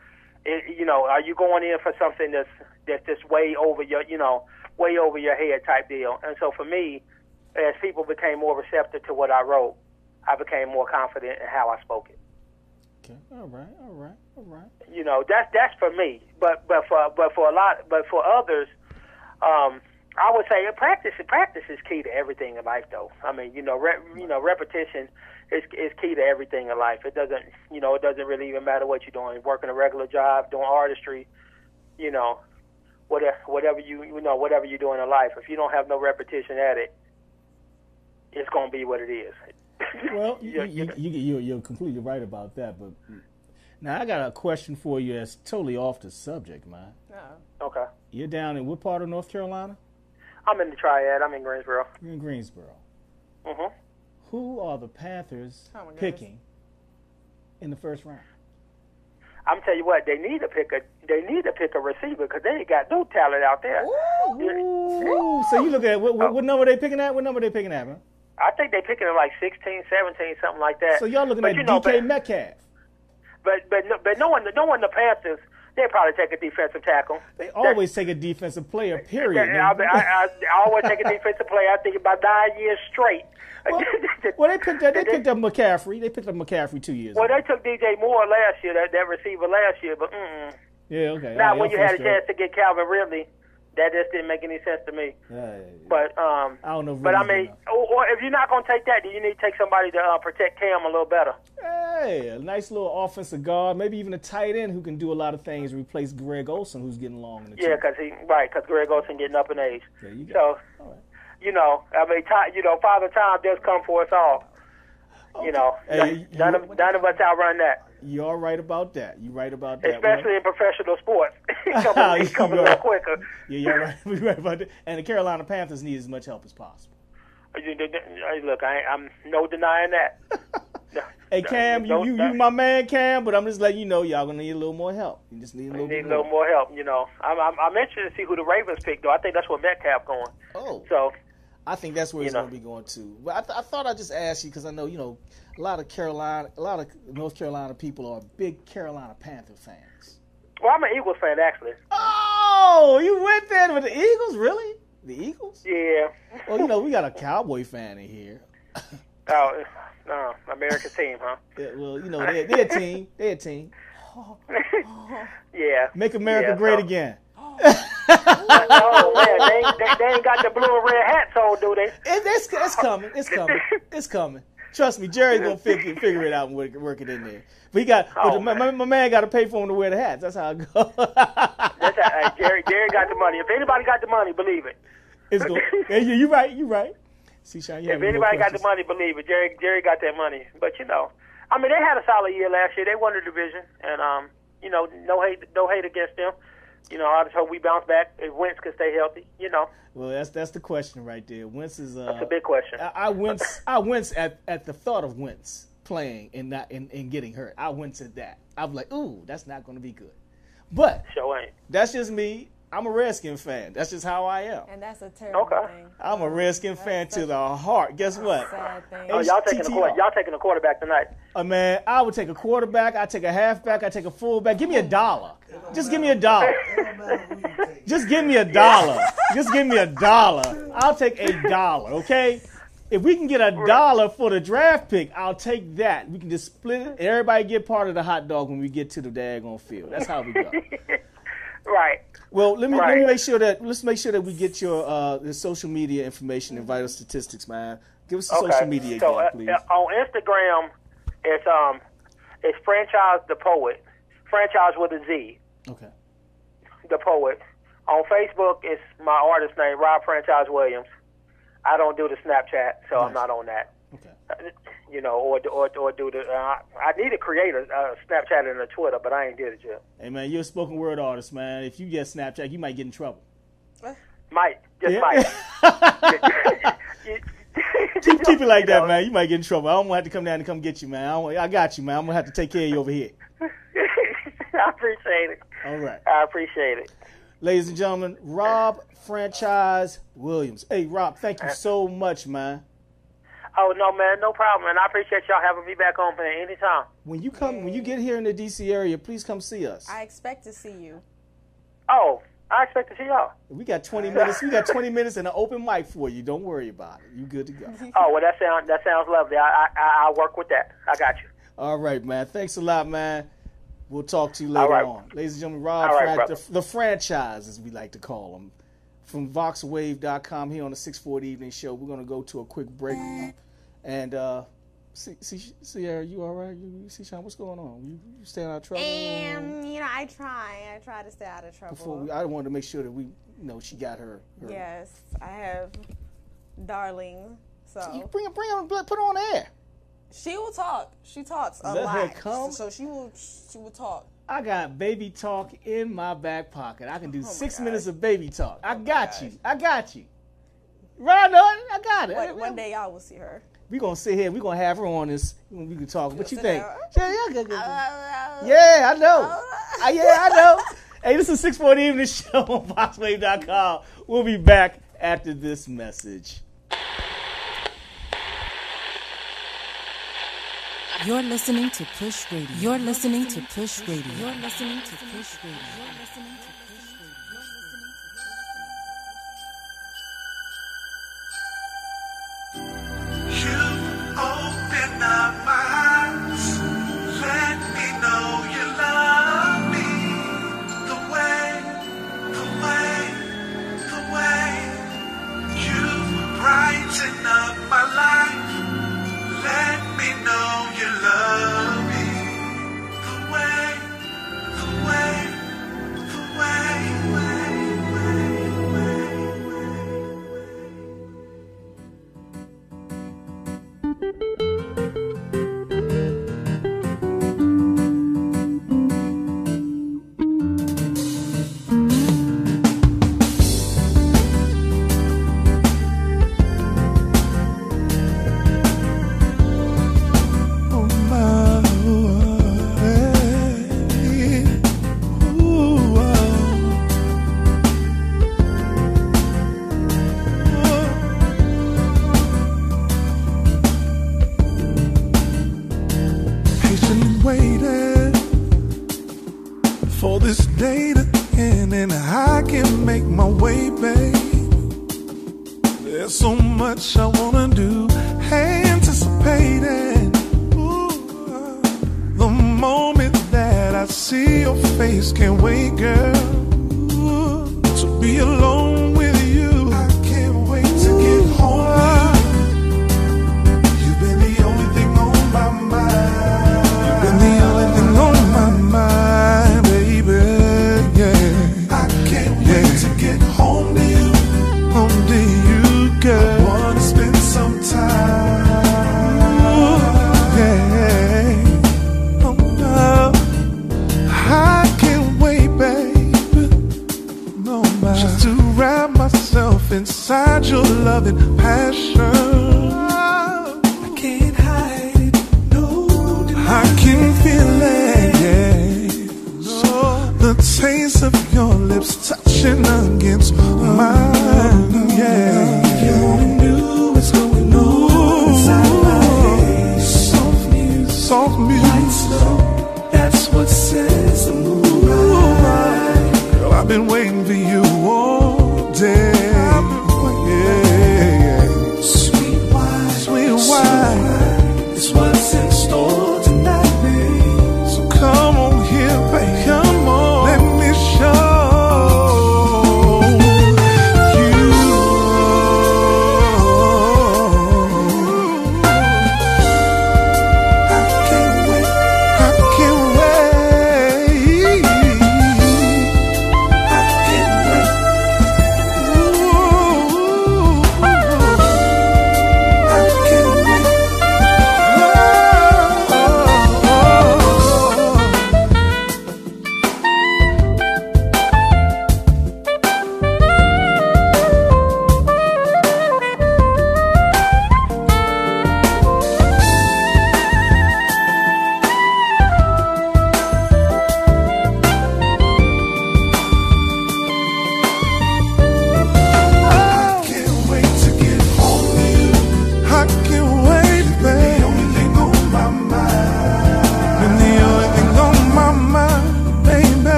it, you know, are you going in for something that's that's just way over your, you know, way over your head type deal? And so for me, as people became more receptive to what I wrote, I became more confident in how I spoke it. Okay. All right. All right. All right. You know, that's that's for me. But but for but for a lot, but for others, um, I would say practice. Practice is key to everything in life, though. I mean, you know, re, you know, repetition is is key to everything in life. It doesn't, you know, it doesn't really even matter what you're doing. Working a regular job, doing artistry, you know, whatever whatever you you know whatever you're doing in life. If you don't have no repetition at it, it's gonna be what it is. Well, you, you, you, you, you're completely right about that. But now I got a question for you that's totally off the subject, man. Oh. Okay. You're down in what part of North Carolina? I'm in the Triad. I'm in Greensboro. You're in Greensboro. Mhm. Who are the Panthers Oh, picking in the first round? I'm tell you what, they need to pick a they need to pick a receiver because they ain't got no talent out there. Ooh, so you look at what, what, what number they picking at? What number they picking at, man? I think they picking it like 16, 17, something like that. So y'all looking but at you know, DK but, Metcalf. but but no, but no one, the Panthers, they probably take a defensive tackle. They always take a defensive player. Period. Yeah, I. I, I, always take a defensive player. I think about nine years straight. well, well, they picked up. They picked up McCaffrey. They picked up McCaffrey two years. Well, ago. they took DJ Moore last year, that, that receiver last year, but mm-mm. Yeah. Okay. not All when you had a chance to get Calvin Ridley. That just didn't make any sense to me. Yeah, yeah. But um, I don't know But I mean, or, or if you're not gonna take that, then you need to take somebody to uh, protect Cam a little better. Hey, a nice little offensive guard, maybe even a tight end who can do a lot of things. Replace Greg Olsen, who's getting long in the Yeah, because he right, because Greg Olsen getting up in age. There you go. So, right. you know, I mean, ti you know, Father Time does come for us all. You know, Hey, none, you- of none of us outrun that, You're right about that. You're right about that. especially in professional sports. You coming a quicker. Yeah, you're right. You're right about that. And the Carolina Panthers need as much help as possible. Uh, you- Look, I, I'm no denying that. No, Hey Cam, no- you you, you my man Cam, but I'm just letting you know y'all gonna need a little more help. You just need a little need a little more help. You know, I'm, I'm I'm interested to see who the Ravens pick, though. I think that's where Metcalf going. Oh, So, I think that's where You it's gonna be going to. But I, th- I thought I'd just ask you because I know you know a lot of Carolina, a lot of North Carolina people are big Carolina Panther fans. well, I'm an Eagles fan actually. Oh, you went there with the Eagles, really? The Eagles? Yeah. Well, you know we got a Cowboy fan in here. Oh, no, uh, American team, huh? Yeah, well, you know they're, they're a team. They're a team. Yeah. Make America Yeah, great so- again. Oh man, they ain't, they, they ain't got the blue and red hats on, do they? It, it's, it's coming. It's coming. It's coming. Trust me, Jerry's gonna figure figure it out and work, work it in there. But he got, but Oh, the, my, my, my man got to pay for him to wear the hats. That's how it goes. That's how, hey, Jerry. Jerry got the money. If anybody got the money, believe it. it's going. Yeah, you, right. You right. See, Sean, you If anybody got the money, believe it. Jerry. Jerry got that money. But you know, I mean, they had a solid year last year. They won the division, and um, you know, no hate, no hate against them. You know, I just hope we bounce back if Wentz can stay healthy. You know, Well, that's that's the question right there. Wentz is. Uh, that's a big question. I, I wince. I wince at, at the thought of Wentz playing and not and, and getting hurt. I wince at that. I'm like, ooh, that's not going to be good. But Sure ain't. that's just me. I'm a Redskin fan. That's just how I am. And that's a terrible Okay. thing. I'm a Redskin fan to the heart. Guess what? Sad thing. Oh, y'all taking a quarter, y'all taking a quarterback tonight. Uh, man, I would take a quarterback. I take a halfback. I take a fullback. Give me a dollar. Just give me a dollar. Just give me a dollar. Just give me a dollar. I'll take a dollar. Okay. If we can get a dollar for the draft pick, I'll take that. We can just split it. Everybody get part of the hot dog when we get to the daggone field. That's how we go. Right. Well, let me let me make sure that let's make sure that we get your uh, the social media information and vital statistics, man. Give us the Okay. social media so again, uh, please. uh, on Instagram, it's um, it's franchise the poet, franchise with a Z, Okay. the poet. On Facebook, it's my artist name, Rob Franchise Williams. I don't do the Snapchat, so I'm not on that. Okay. Uh, You know, or or or do the. Uh, I need to create a uh, Snapchat and a Twitter, but I ain't did it yet. Hey man, you're a spoken word artist, man. If you get Snapchat, you might get in trouble. Might just Yeah. might. keep, keep it like You that, know. man. You might get in trouble. I don't want to have to come down and come get you, man. I, don't, I got you, man. I'm gonna have to take care of you over here. I appreciate it. All right, I appreciate it. ladies and gentlemen, Rob Franchise Williams. Hey, Rob, thank you so much, man. Oh no, man, no problem, and I appreciate y'all having me back on, man, anytime. When you come, when you get here in the DC area, please come see us. I expect to see you. Oh, I expect to see y'all. We got 20 minutes. We got 20 minutes and an open mic for you. Don't worry about it. You good to go. Oh well, that sounds that sounds lovely. I I I work with that. I got you. All right, man. Thanks a lot, man. We'll talk to you later right. on. Ladies and gentlemen, Rob All right, Fran- the, the franchise, as we like to call him, from VoxWav.com here on the 640 Evening Show. We're going to go to a quick break. And, uh, see, see, Sierra, you all right? You, you see, Sean, what's going on? You, you staying out of trouble? Um, you know, I try. I try to stay out of trouble. Before we, I wanted to make sure that we, you know, she got her. her Yes, I have darling. So You bring her, bring her, put her on air. she will talk. She talks a Let her lot. come. So she will. She will talk. I got baby talk in my back pocket. I can Oh do six minutes of baby talk. I got you. I got you. Right on. I got it. One, one day y'all will see her. We gonna sit here. We gonna have her on this. We can talk. What you think? down. Yeah, yeah, good, good, good. Yeah, I know. Uh, yeah, I know. hey, this is 640 Evening Show on VoxWav.com. We'll be back after this message. You're listening to Push Radio. You're listening to Push Radio. You're listening to Push Radio. You're listening to Push You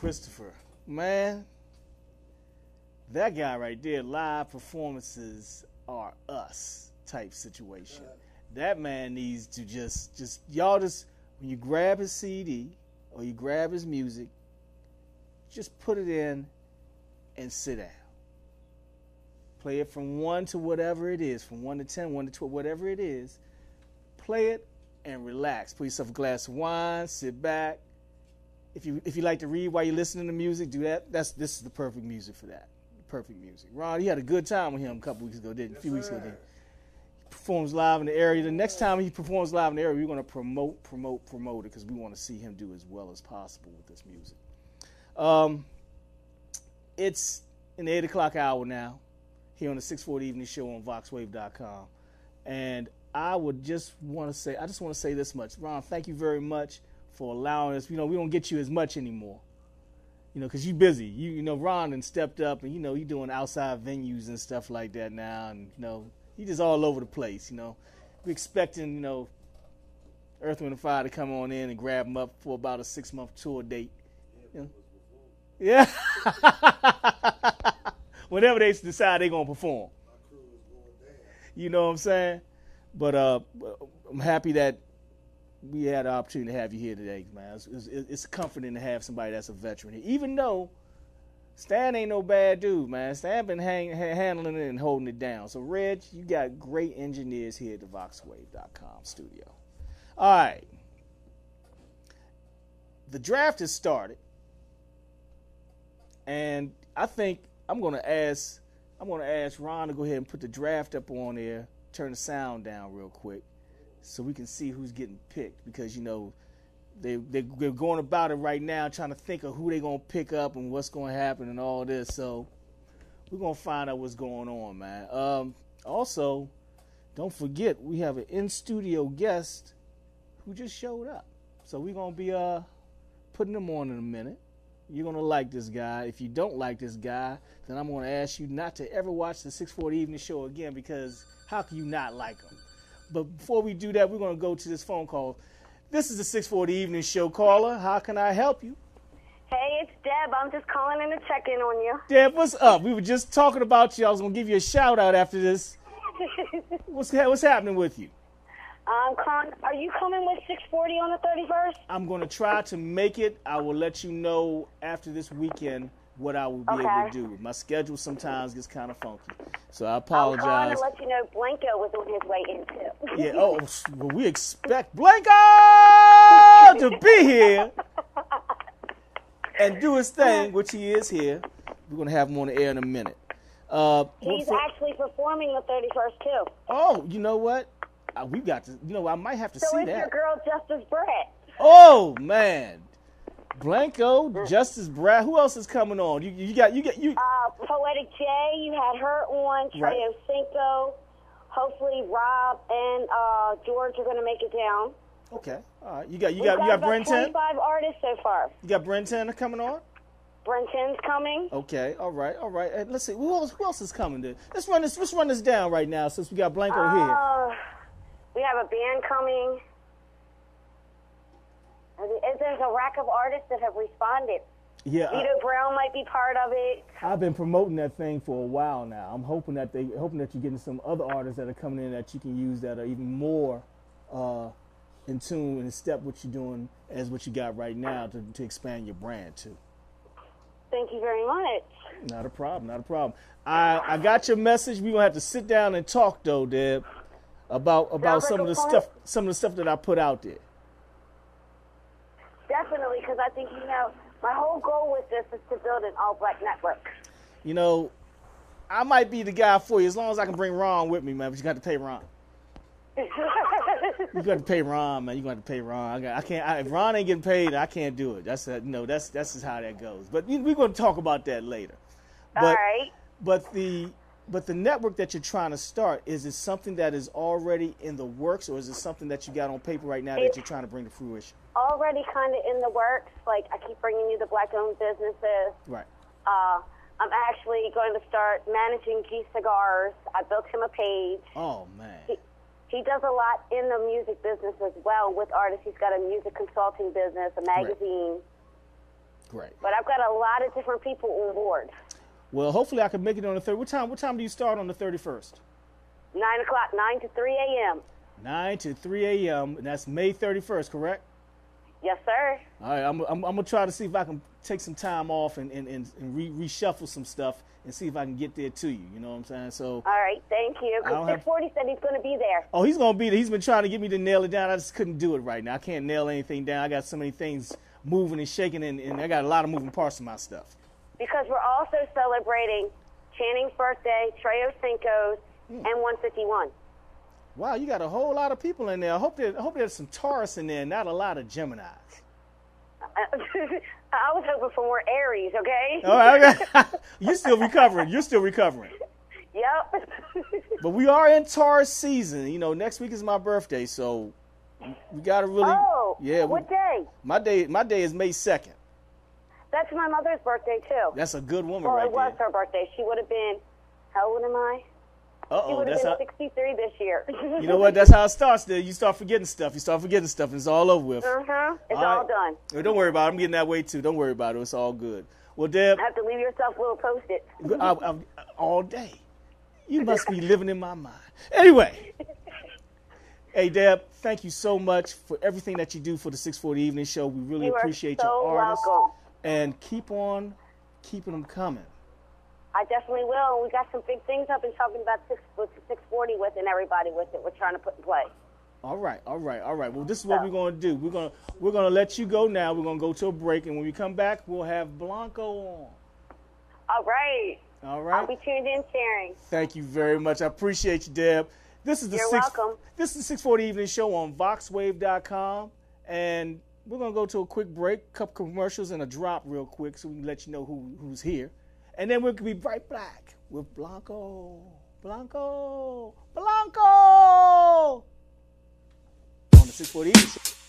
Christopher. Man, that guy right there, live performances are us type situation. That man needs to just, just y'all just when you grab his CD or you grab his music, just put it in and sit down. Play it from one to whatever it is, from one to ten, one to twelve, whatever it is. Play it and relax. Put yourself a glass of wine, sit back, if you if you like to read while you're listening to music, do that. That's this is the perfect music for that. Perfect music. Ron, you had a good time with him a couple weeks ago, didn't? you? A few weeks ago, didn't? He performs live in the area. The next time he performs live in the area, we're going to promote, promote, promote it because we want to see him do as well as possible with this music. Um, it's the eight o'clock hour now, here on the six forty evening show on VoxWav.com, and I would just want to say, I just want to say this much, Ron. Thank you very much for allowing us. You know, we don't get you as much anymore. You know, because you're busy. You, you know, Ron and stepped up, and you know, you're doing outside venues and stuff like that now, and you know, he just all over the place. You know, we're expecting, you know, Earth, Wind, and Fire to come on in and grab him up for about a six month tour date. You know? Yeah. Whenever they decide they're gonna perform. You know what I'm saying? But uh, I'm happy that we had the opportunity to have you here today, man. It's, it's, it's comforting to have somebody that's a veteran here, even though Stan ain't no bad dude, man. Stan been hang, ha- handling it and holding it down. So, Reg, you got great engineers here at the VoxWav.com studio. All right, the draft has started, and I think I'm gonna ask I'm gonna ask Ron to go ahead and put the draft up on there. Turn the sound down real quick so we can see who's getting picked because you know they they they're going about it right now trying to think of who they're gonna pick up and what's gonna happen and all this. So we're gonna find out what's going on, man. Um, also, don't forget we have an in studio guest who just showed up. So we're gonna be uh putting him on in a minute. You're gonna like this guy. If you don't like this guy, then I'm gonna ask you not to ever watch the 640 Evening Show again because how can you not like him? But before we do that, we're going to go to this phone call. This is the 640 Evening Show caller. How can I help you? Hey, it's Deb. I'm just calling in to check in on you. Deb, what's up? We were just talking about you. I was going to give you a shout out after this. What's, what's happening with you? I'm calling. Are you coming with 640 on the 31st? I'm going to try to make it. I will let you know after this weekend what I will be able to do. My schedule sometimes gets kind of funky. So I apologize. I'm to let you know Blanco was on his way in too. Yeah, oh, well, we expect Blanco to be here and do his thing, which he is here. We're going to have him on the air in a minute. Uh, He's for- actually performing the 31st too. oh, you know what? Uh, we got to, you know, I might have to So see is your that. girl Justice Brett. Oh, man. Blanco, Justice Brad. Who else is coming on? You, you got, you got, you. Uh, Poetic J, you had her on. Trey Right. Cinco. Hopefully Rob and uh, George are going to make it down. Okay, all right. You got, you We've got, you got about Brenton. 25 artists so far. You got Brenton coming on. Brenton's coming. Okay, all right, all right. And let's see, who else, who else is coming? To, let's run this. Let's run this down right now since we got Blanco here. Uh, we have a band coming. There's a rack of artists that have responded. Yeah, I- Vito Brown might be part of it. I've been promoting that thing for a while now. I'm hoping that they hoping that you're getting some other artists that are coming in that you can use that are even more uh, in tune and in step what you're doing as what you got right now to, to expand your brand too. Thank you very much. Not a problem, not a problem. I, I got your message. We're gonna have to sit down and talk though, Deb, about about Sounds some like of the stuff some of the stuff that I put out there. Definitely, because I think, you know, my whole goal with this is to build an all black network. You know, I might be the guy for you as long as I can bring Ron with me, man. But you got to pay Ron. You got to pay Ron, man. You got to pay Ron. I, got, I can't. I, if Ron ain't getting paid, I can't do it. That's a, you know. That's that's just how that goes. But we're going to talk about that later. But, All right. But the but the network that you're trying to start is it something that is already in the works, or is it something that you got on paper right now that you're trying to bring to fruition? Already kind of in the works. Like, I keep bringing you the black owned businesses. Right. Uh, I'm actually going to start managing G Cigars. I built him a page. Oh man. He, he does a lot in the music business as well with artists. He's got a music consulting business, a magazine. Great. But I've got a lot of different people on board. Well, hopefully I can make it on the third. What time? What time do you start on the thirty first? Nine o'clock, nine to three a.m. Nine to three a.m. And that's May thirty first, correct? Yes, sir. All right, I'm, I'm, I'm gonna try to see if I can take some time off and and, and, and re- reshuffle some stuff and see if I can get there to you. You know what I'm saying? So, All right, thank you. Because have- 640 said he's going to be there. oh, he's gonna be there. He's been trying to get me to nail it down. I just couldn't do it right now. I can't nail anything down. I got so many things moving and shaking, and, and I got a lot of moving parts in my stuff. Because we're also celebrating Channing's birthday, Treo Cinco's, Hmm. and 151. Wow, you got a whole lot of people in there. I hope there, I hope there's some Taurus in there, not a lot of Gemini's. I was hoping for more Aries, okay? All right, okay. you're still recovering. You're still recovering. Yep. But we are in Taurus season. You know, next week is my birthday, so we got to really. oh, yeah. we- what day? my day, my day is May second. That's my mother's birthday, too. That's a good woman well, right it was there. her birthday. She would have been, how old am I? Uh She oh, would have that's been how. 63 this year. You know what? That's how it starts. There, you start forgetting stuff. You start forgetting stuff, and it's all over with. Uh-huh. It's All all, right. done. Well, don't worry about it. I'm getting that way too. Don't worry about it. It's all good. Well, Deb, I have to leave yourself little post-it. I, I, all day. You must be living in my mind. Anyway, hey Deb, thank you so much for everything that you do for the 640 Evening Show. We really You appreciate so your artists, welcome. And keep on keeping them coming. I definitely will. We got some big things I've been talking about six, with 640 with and everybody with it. We're trying to put in play. All right, all right, all right. Well, this is what we're going to do. We're going to we're going to let you go now. We're going to go to a break, and when we come back, we'll have Blanco on. All right. All right. I'll be tuned in sharing. Thank you very much. I appreciate you, Deb. This is the You're six, welcome. This is the 640 Evening Show on VoxWav.com, and we're gonna go to a quick break, couple commercials, and a drop real quick, so we can let you know who who's here, and then we'll be right back with Blanco, Blanco, Blanco! On the 640 Evening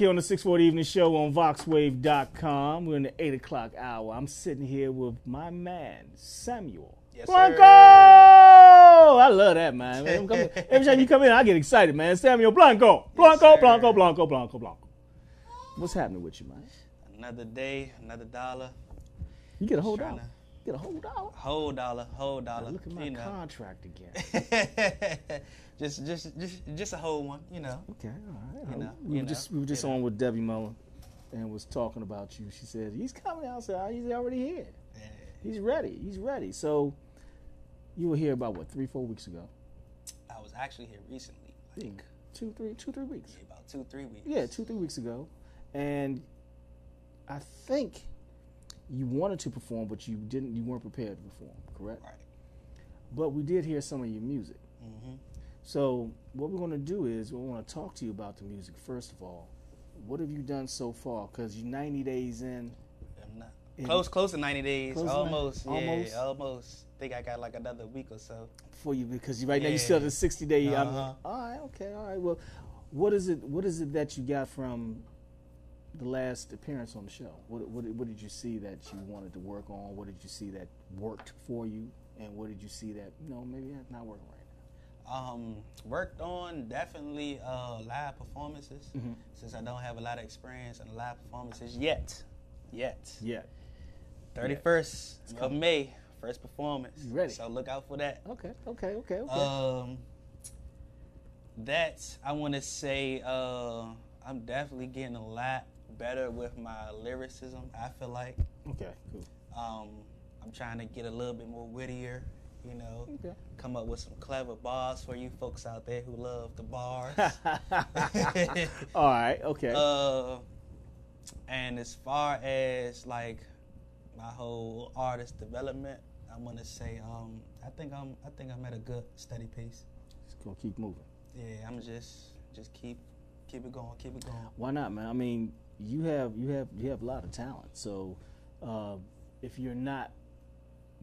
here on the 640 Evening Show on VoxWav.com. We're in the 8 o'clock hour. I'm sitting here with my man, Samuel. Yes, Blanco! sir. I love that, man. Man, I'm coming- Every time you come in, I get excited, man. Samuel Blanco. Blanco, sir. Blanco, Blanco, Blanco, Blanco. What's happening with you, man? Another day, another dollar. You get a whole dollar. Get a whole dollar. Whole dollar, whole dollar. Look at my you know. contract again. just, just, just, just a whole one. You know. Okay, all right. You know. we were just we were just you know. on with Debbie Mullen and was talking about you. She said he's coming out. Said "Oh, he's already here. He's ready. He's ready. So you were here about what three, four weeks ago? I was actually here recently, like Two, three, two, three weeks. about two, three weeks. Yeah, two, three weeks ago, and I think you wanted to perform, but you didn't. You weren't prepared to perform. Correct. Right. But we did hear some of your music. Mhm. So what we're going to do is we want to talk to you about the music first of all. What have you done so far? Because you're 90 days in. I'm not in- close, close to ninety days. Close almost, 90 yeah, almost? almost. Think I got like another week or so. for you because you right now you still have the 60 day. I'm- Uh-huh. all right, okay, all right. Well, what is it? What is it that you got from the last appearance on the show? What, what, what did you see that you wanted to work on? What did you see that worked for you? And what did you see that no, maybe that's not working right Um, worked on definitely uh, live performances Mhm. since I don't have a lot of experience in live performances yet. Yet. Yet. Thirty first of. May, first performance. You ready? So look out for that. Okay, okay, okay, okay. Um, that I want to say, uh, I'm definitely getting a lot better with my lyricism. I feel like. Okay, cool. Um, I'm trying to get a little bit more wittier. You know, Okay. come up with some clever bars for you folks out there who love the bars. All right, okay. Uh, and as far as like my whole artist development, I'm gonna say, um, I think I'm, I think I'm at a good steady pace. Just gonna keep moving. Yeah, I'm just, just keep, keep it going, keep it going. Why not, man? I mean, you have you have you have a lot of talent. So uh, if you're not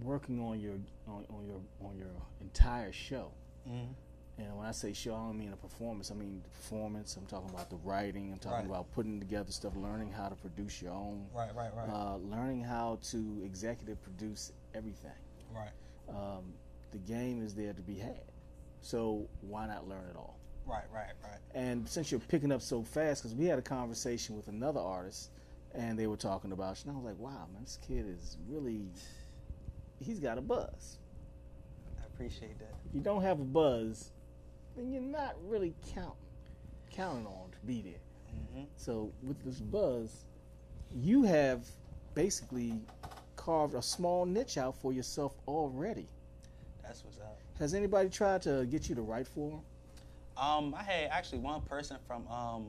working on your on, on your on your entire show, Mhm. and when I say show, I don't mean a performance. I mean the performance. I'm talking about the writing. I'm talking Right. about putting together stuff, learning how to produce your own. Right, right, right. Uh, learning how to executive produce everything. Right. Um, the game is there to be had. So why not learn it all? Right, right, right. And since you're picking up so fast, because we had a conversation with another artist, and they were talking about you, and I was like, wow, man, this kid is really, he's got a buzz. I appreciate that. If you don't have a buzz, then you're not really count, counting on to be there. Mm-hmm. So with this buzz, you have basically carved a small niche out for yourself already. That's what's up. Has anybody tried to get you to write for them? Um, I had actually one person from, um,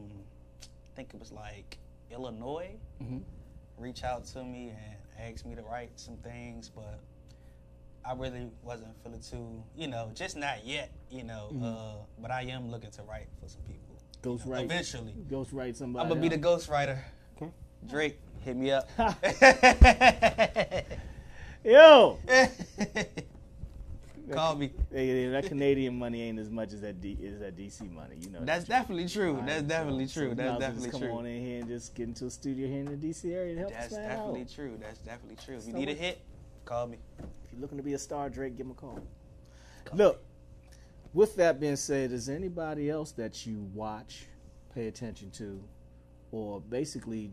I think it was like Illinois, Mhm. reach out to me and ask me to write some things, but I really wasn't feeling too, you know, just not yet, you know. Mhm. Uh, but I am looking to write for some people. Ghost know, write eventually. Ghost write somebody. I'm gonna be the else. ghostwriter. Okay. Drake, hit me up. Yo. Call me. That Canadian money ain't as much as that D, is that DC money. You know. That's definitely true. All That's definitely so- true. so That's you as definitely just true. Come on in here and just get into a studio here in the DC area to help That's us definitely out. true. That's definitely true. If you So need a hit, call me. Looking to be a star, Drake, give him a call. Look, with that being said, is there anybody else that you watch, pay attention to, or basically,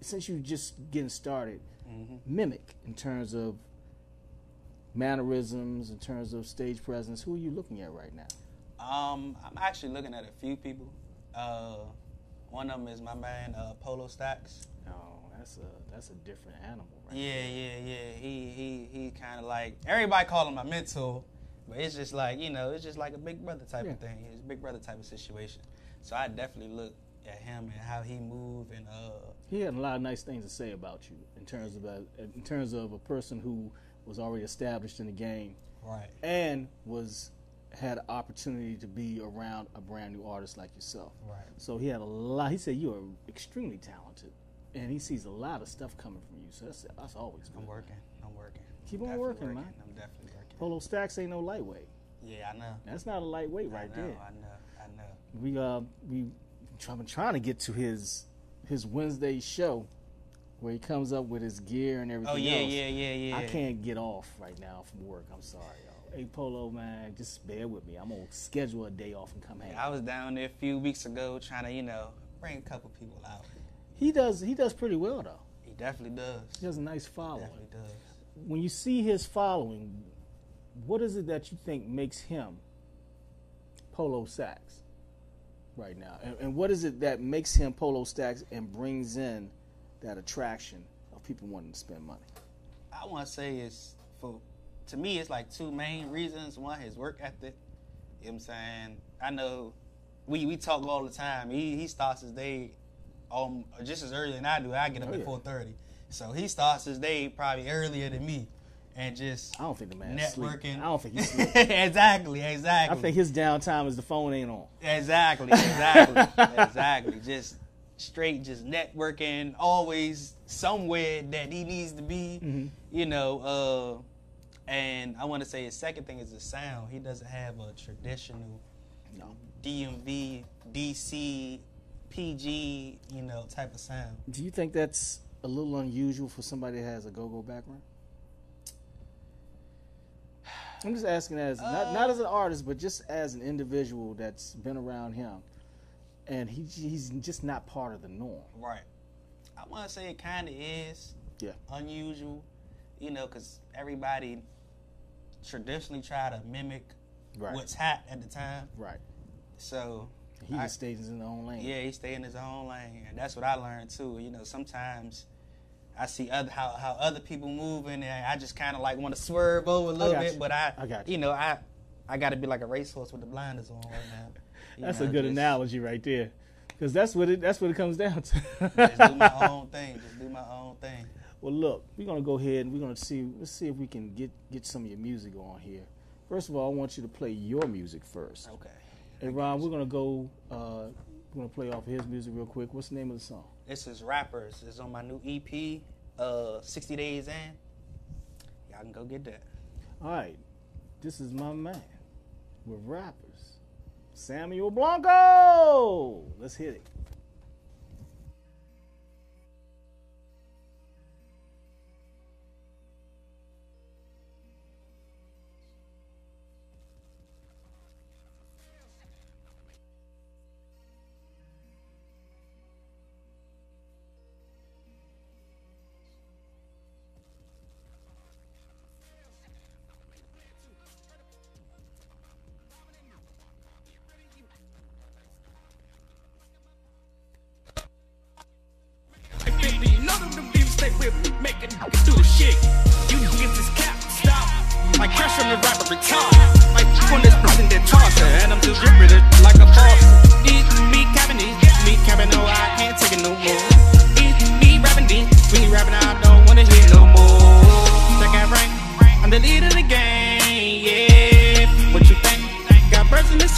since you're just getting started, Mhm. mimic in terms of mannerisms, in terms of stage presence? Who are you looking at right now? Um, I'm actually looking at a few people. Uh, one of them is my man uh, Polo Stacks. Oh, that's a that's a different animal, right? Yeah, yeah, yeah. He he he kind of like everybody call him my mentor, but it's just like you know, it's just like a big brother type Yeah. of thing. It's a big brother type of situation. So I definitely look at him and how he move and uh He had a lot of nice things to say about you in terms of a, in terms of a person who was already established in the game, Right. and was had an opportunity to be around a brand new artist like yourself. Right. So he had a lot. He said you are extremely talented, and he sees a lot of stuff coming from you. So that's that's always good. I'm working. I'm working. Keep on Definitely working, man. I'm definitely working. Polo Stacks ain't no lightweight. Yeah, I know. That's not a lightweight right I know, there. I know. I know. We uh we been trying to get to his his Wednesday show where he comes up with his gear and everything Oh, yeah, else. yeah, yeah, yeah. I can't get off right now from work. I'm sorry, y'all. Hey, Polo, man, just bear with me. I'm gonna schedule a day off and come hang. I was down there a few weeks ago trying to, you know, bring a couple people out. He does. He does pretty well though. He definitely does. He has a nice following. Definitely does. When you see his following, what is it that you think makes him Polo Stacks right now? And, and what is it that makes him Polo Stacks and brings in that attraction of people wanting to spend money? I want to say it's for to me it's like two main reasons. One, his work ethic. You know what I'm saying? I know we we talk all the time. He he starts his day um just as early than I do. I get up Oh, at yeah. four thirty. So he starts his day probably earlier than me. And just I don't think the sleep. networking. I don't think he's sleep. exactly, exactly. I think his downtime is the phone ain't on. Exactly, exactly, exactly. Just straight, just networking, always somewhere that he needs to be. Mhm. You know, uh, and I want to say his second thing is the sound. He doesn't have a traditional No. DMV, DC, PG, you know, type of sound. Do you think that's a little unusual for somebody that has a go-go background? I'm just asking as not not uh, as an artist, but just as an individual that's been around him, and he he's just not part of the norm. Right. I want to say it kind of is Yeah. unusual, you know, because everybody traditionally try to mimic Right. what's hot at the time. Right. So He I- just stays in his own lane. Yeah, he stay in his own lane, and that's what I learned too. You know, sometimes I see other how, how other people moving, and I just kind of like want to swerve over a little bit, you. but I, I got you you know, I I got to be like a racehorse with the blinders on right now. That's know, a good just- analogy right there, because that's what it that's what it comes down to. Just do my own thing. Just do my own thing. Well, look, we're gonna go ahead and we're gonna see. Let's see if we can get get some of your music on here. First of all, I want you to play your music first. Okay. Hey, Ron, we're gonna go. Uh, we're gonna play off of his music real quick. What's the name of the song? This is rappers. It's on my new EP, uh, 60 Days In. Y'all can go get that. All right, this is my man with rappers, Samuel Blanco. Let's hit it.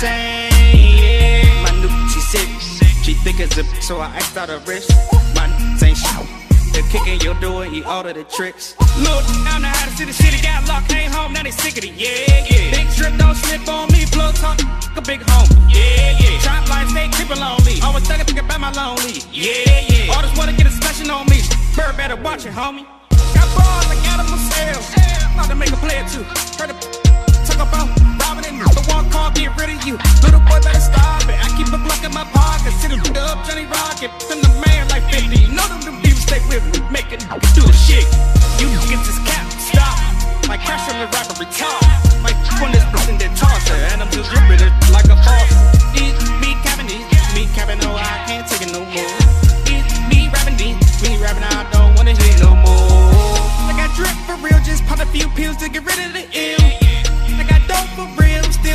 Got birds in the same, yeah. My new, she sick, she thick as a, so I asked out her wrist. My ain't shit. They're kicking your door, he order the tricks. Look, I know how to see the city got locked, came home, now they sick of it, yeah, yeah. Big strip, don't slip on me, blow talk, a big homie, yeah, yeah. Trap life, stay creeping on me, always thugging, think about my lonely, yeah, yeah. All this wanna get a smashing on me, bird better watch it, homie. Got balls like animal sales, about to make a player too. Heard the talk about the get rid of you. Little boy better stop it, I keep a block in my pocket, sit it up, Johnny Rocket, I'm the man like 50, you know them, them beats stay with me, make it do shit. You get this cap, stop. Like crash on the rapper retard. Like on this person that toss her, and I'm just ripping it like a boss. It's me capping it, me capping, no, I can't take it no more. It's me rapping me rapping, I don't wanna hear no more. I got drip for real, just pop a few pills to get rid of the ill. I got dope for real,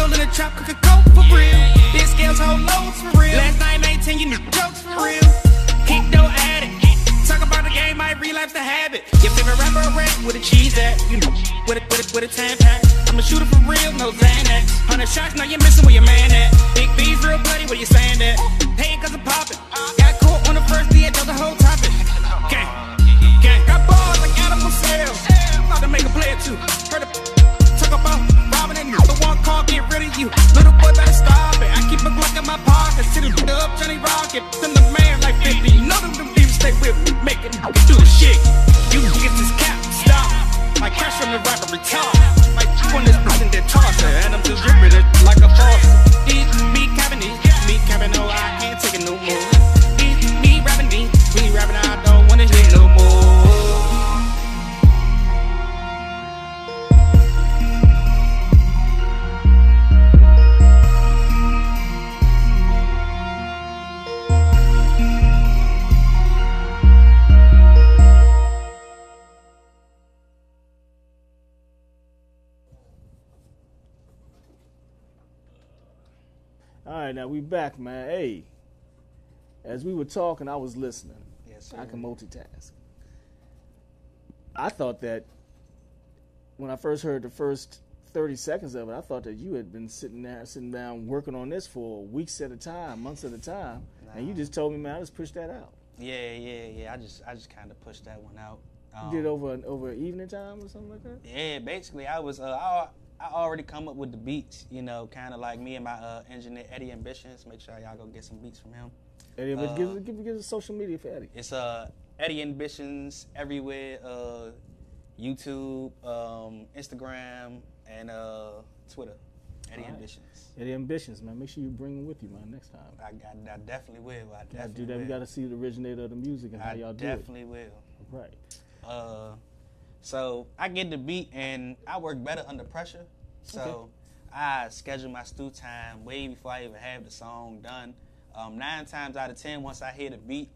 in the trap, cooking coke for real. This scales whole loads for real. Last night, 19, you knew jokes for real. Kick no addict. Talk about the game, I relapse the habit. Your favorite rapper rap with a cheese at, you know, with a with a with a ten pack. I'm a shooter for real, no Xanax. Hundred shots, now you're missing where your man at. Big B's real bloody, where you saying that? Hey, cause I'm popping. Got caught on the first day, I the whole topic. Gang, gang, got balls like animal sales. About to make a player too. Heard a talk about the one call, get rid of you. Little boy, better stop it. I keep a Glock in my pocket. Sit the up, Johnny Rocket. Send the man like 50. None of them thieves stay with me. Make it do the shit. You get this cap, stop. My cash from the rapper retard. Like you on this they toss it, And I'm just ripping it like right, now we back, man. Hey, as we were talking, I was listening. Yes, I can multitask. I thought that when I first heard the first 30 seconds of it, I thought that you had been sitting there, sitting down, working on this for weeks at a time, months at a time, and you just told me, man, let's push that out. Yeah, yeah, yeah. I just I just kind of pushed that one out. Um, you did it over an, over evening time or something like that. Yeah, basically, I was uh, I, I already come up with the beats, you know, kind of like me and my uh, engineer Eddie Ambitions. Make sure y'all go get some beats from him. Eddie, Uh, give, give, give us social media for Eddie. It's uh Eddie Ambitions everywhere, uh, YouTube, um, Instagram, and uh, Twitter. Eddie right. Ambitions. Eddie Ambitions, man. Make sure you bring him with you, man, next time. I, I, I definitely will. I definitely do that. We got to see the originator of the music and how y'all do it. I definitely will. Right. Uh, so I get the beat and I work better under pressure. So I schedule my stew time way before I even have the song done. Um, nine times out of ten, once I hear the beat,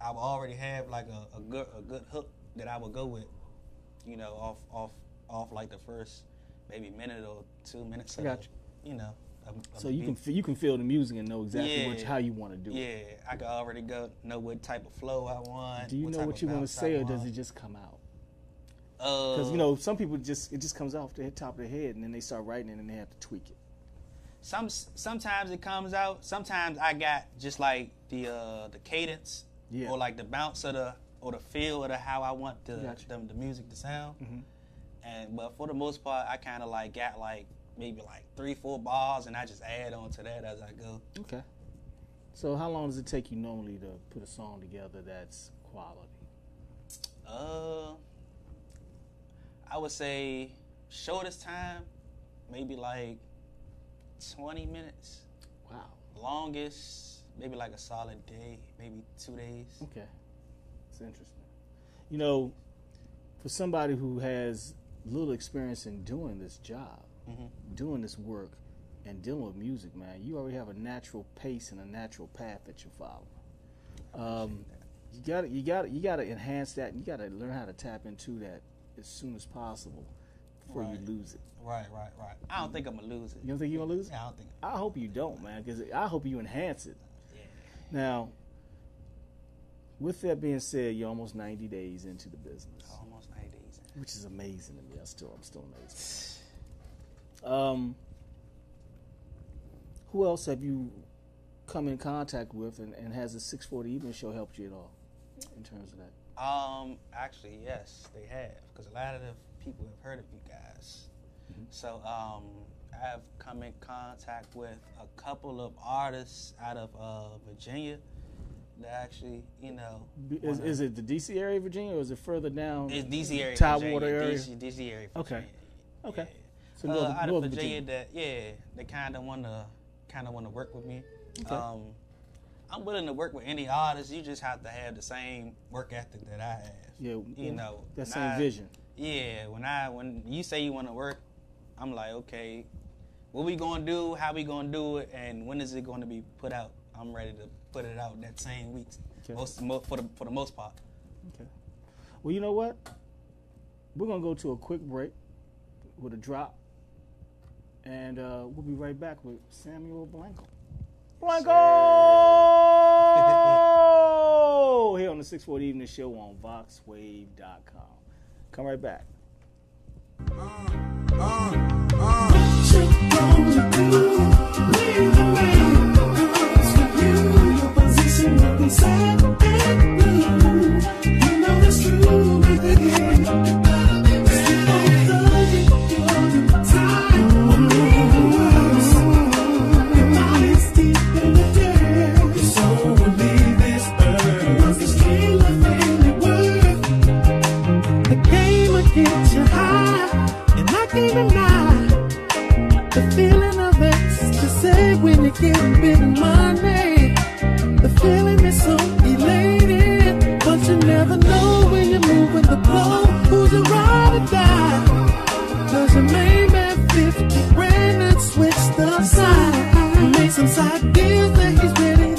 I will already have like a, a good a good hook that I would go with. You know, off off off like the first maybe minute or two minutes. I of, got you. know. of- of So you can beat. you can feel the music and know exactly Yeah. what, how you want to do yeah, it. Yeah, I can already go know what type of flow I want. Do you know what you want to say, or does it just come out? Because Because you know some people just it just comes off the top of their head and then they start writing it and they have to tweak it. Some sometimes it comes out. Sometimes I got just like the uh, the cadence Yeah. or like the bounce of the or the feel of the how I want the Gotcha. the, the music to sound. Mhm. And but for the most part, I kind of like got like maybe like three four bars, and I just add on to that as I go. Okay. So how long does it take you normally to put a song together that's quality? Uh, I would say shortest time, maybe like twenty minutes. Wow. Longest, maybe like a solid day, maybe two days. Okay. It's interesting. You know, for somebody who has little experience in doing this job, Mhm. doing this work, and dealing with music, man, you already have a natural pace and a natural path that you follow. Um, you got to you got to you got to enhance that, and you got to learn how to tap into that as soon as possible before Right. you lose it. Right, right, right. I don't think I'm gonna lose it. You don't think you're gonna lose it? Yeah, I don't think. I hope you don't, man, because I hope you enhance it. Yeah. Now, with that being said, you're almost 90 days into the business, Almost 90 days. which is amazing to me. I still, I'm still amazed. Um, who else have you come in contact with, and, and has the 640 Evening Show helped you at all in terms of that? Um, actually, yes, they have, because a lot of the people have heard of you guys. Mm-hmm. So, um, I've come in contact with a couple of artists out of uh, Virginia that actually, you know, Is, wanna- is it the DC area, of Virginia, or is it further down? It's DC area, Tidewater area. DC, DC area, Okay. Virginia. Okay. So uh, north, out of Virginia. Virginia, that yeah, they kind of want to kind of want to work with me. Okay. Um, I'm willing to work with any artist. You just have to have the same work ethic that I have. Yeah, you yeah, know that same I- vision. Yeah, when I when you say you want to work, I'm like, okay, what we gonna do? How we gonna do it? And when is it going to be put out? I'm ready to put it out that same week. Okay. Most mo- for the for the most part. Okay. Well, you know what? We're gonna go to a quick break with a drop, and uh, we'll be right back with Samuel Blanco. Blanco here on the 640 Evening Show on VoxWav.com. Come right back. The feeling of ecstasy when you're getting big money. The feeling is so elated, but you never know when you're moving the blow. Who's a ride or die? Does your main man 50 grand and switch the side? Make some side deals that he's ready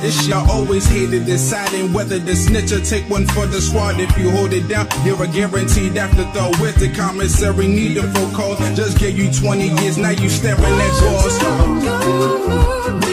This this, y'all always hated. Deciding whether to snitch or take one for the squad. If you hold it down, you're a guaranteed afterthought. With the commissary, need a full call. Just gave you 20 years, now you staring at balls.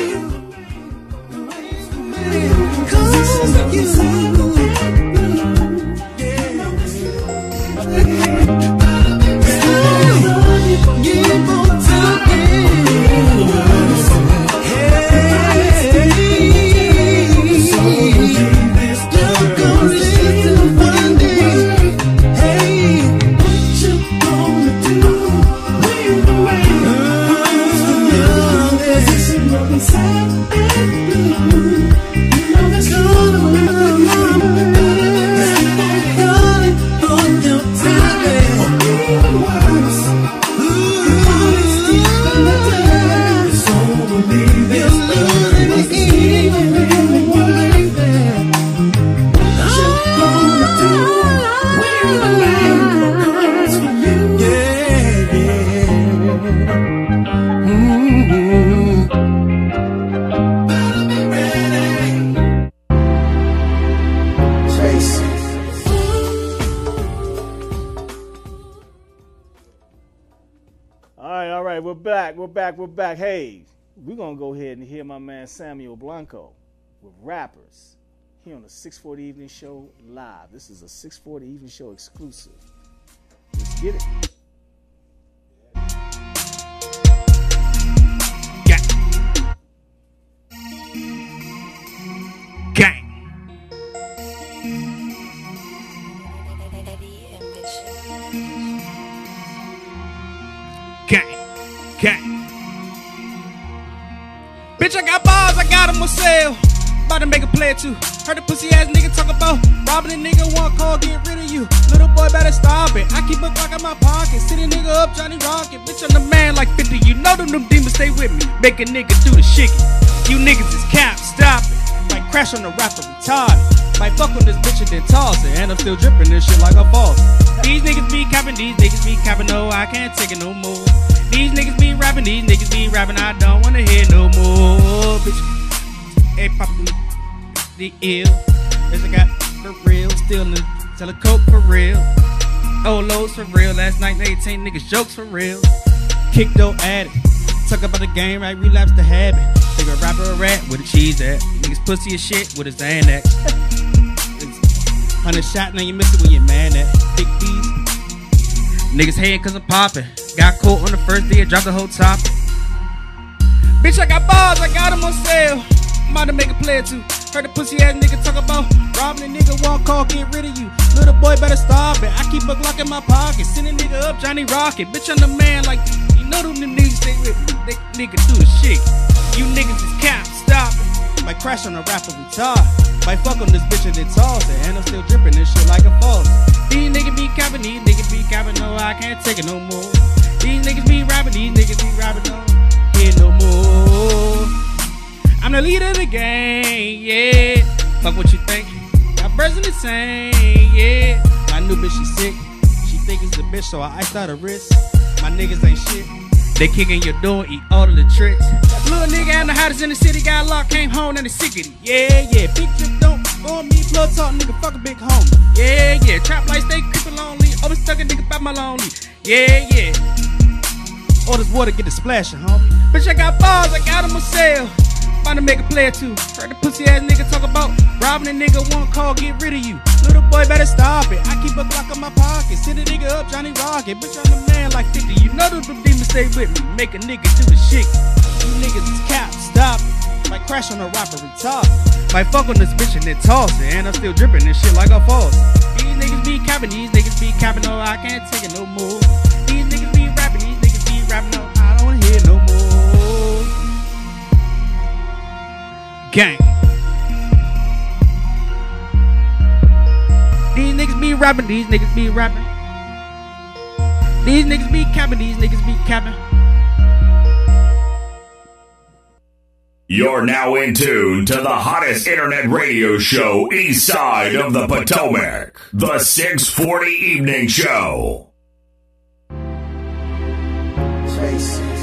Samuel Blanco with rappers here on the 640 Evening Show live. This is a 640 Evening Show exclusive. Let's get it. Gang. Gang. Gang. Bitch, I got sale. About to make a play too. Heard the pussy ass nigga talk about robbing a nigga, one call, get rid of you. Little boy better stop it. I keep a Glock in my pocket. Sit a nigga up, Johnny Rocket. Bitch, I'm the man like 50. You know them, them demons stay with me. Make a nigga do the shit. You niggas is cap, stop it. Might crash on the rapper, retarded. Might fuck on this bitch and then toss it. And I'm still dripping this shit like a boss. These niggas be capping, these niggas be capping. No, I can't take it no more. These niggas be rapping, these niggas be rapping. I don't wanna hear no more. Bitch, hey, poppin' the ill. Bitch, I got for real. Still in the a coke for real. Oh, lows for real. Last night, 18 niggas jokes for real. Kick though addict. Talk about the game, right? Relapse the habit. Think a rapper a rat with a cheese at. Niggas pussy as shit with a Xanax. Hundred shot, now you miss it when you're mad at. Big B's. Niggas hating cause I'm popping. Got caught on the first day, dropped the whole top. Bitch, I got balls, I got them on sale. To make a play or two. Heard the pussy ass nigga talk about robbing a nigga, walk call, get rid of you. Little boy better stop it. I keep a Glock in my pocket. Send a nigga up, Johnny Rocket. Bitch, I'm the man like you know them, them niggas stay with me. They nigga do the shit. You niggas is cap, stop it. Might crash on a rapper retard. Might fuck on this bitch and then toss it. And I'm still dripping this shit like a falls. These niggas be capping, these niggas be capping. No, I can't take it no more. These niggas be rapping, these niggas be rapping. No, here no more. I'm the leader of the game, yeah. Fuck what you think. Got birds in the same, yeah. My new bitch, she sick. She think it's a bitch, so I iced out her wrist. My niggas ain't shit. They kicking your door, eat all of the tricks. Little nigga, I'm the hottest in the city. Got locked, came home, and the sickity. Yeah, yeah. Big trip, don't on me. Blood talk, nigga, fuck a big homie. Yeah, yeah. Trap lights, stay creeping lonely. Always stuck a nigga by my lonely. Yeah, yeah. All this water get the splashing, homie. Bitch, I got balls, I got them on About to make a play or two. Heard the pussy ass nigga talk about robbing a nigga, one call, get rid of you. Little boy better stop it. I keep a Glock in my pocket. Send a nigga up, Johnny Rocket. Bitch, I'm the man like 50. You know them demons stay with me. Make a nigga do the shit. You niggas is cap, stop it. Might crash on a rapper retard. Might fuck on this bitch and then toss it. And I'm still dripping this shit like a faucet. These niggas be capping, these niggas be capping, no, I can't take it no more. Gang. These niggas be rapping, these niggas be rapping. These niggas be capping, these niggas be capping. You're now in tune to the hottest internet radio show east side of the Potomac, the 640 Evening Show. If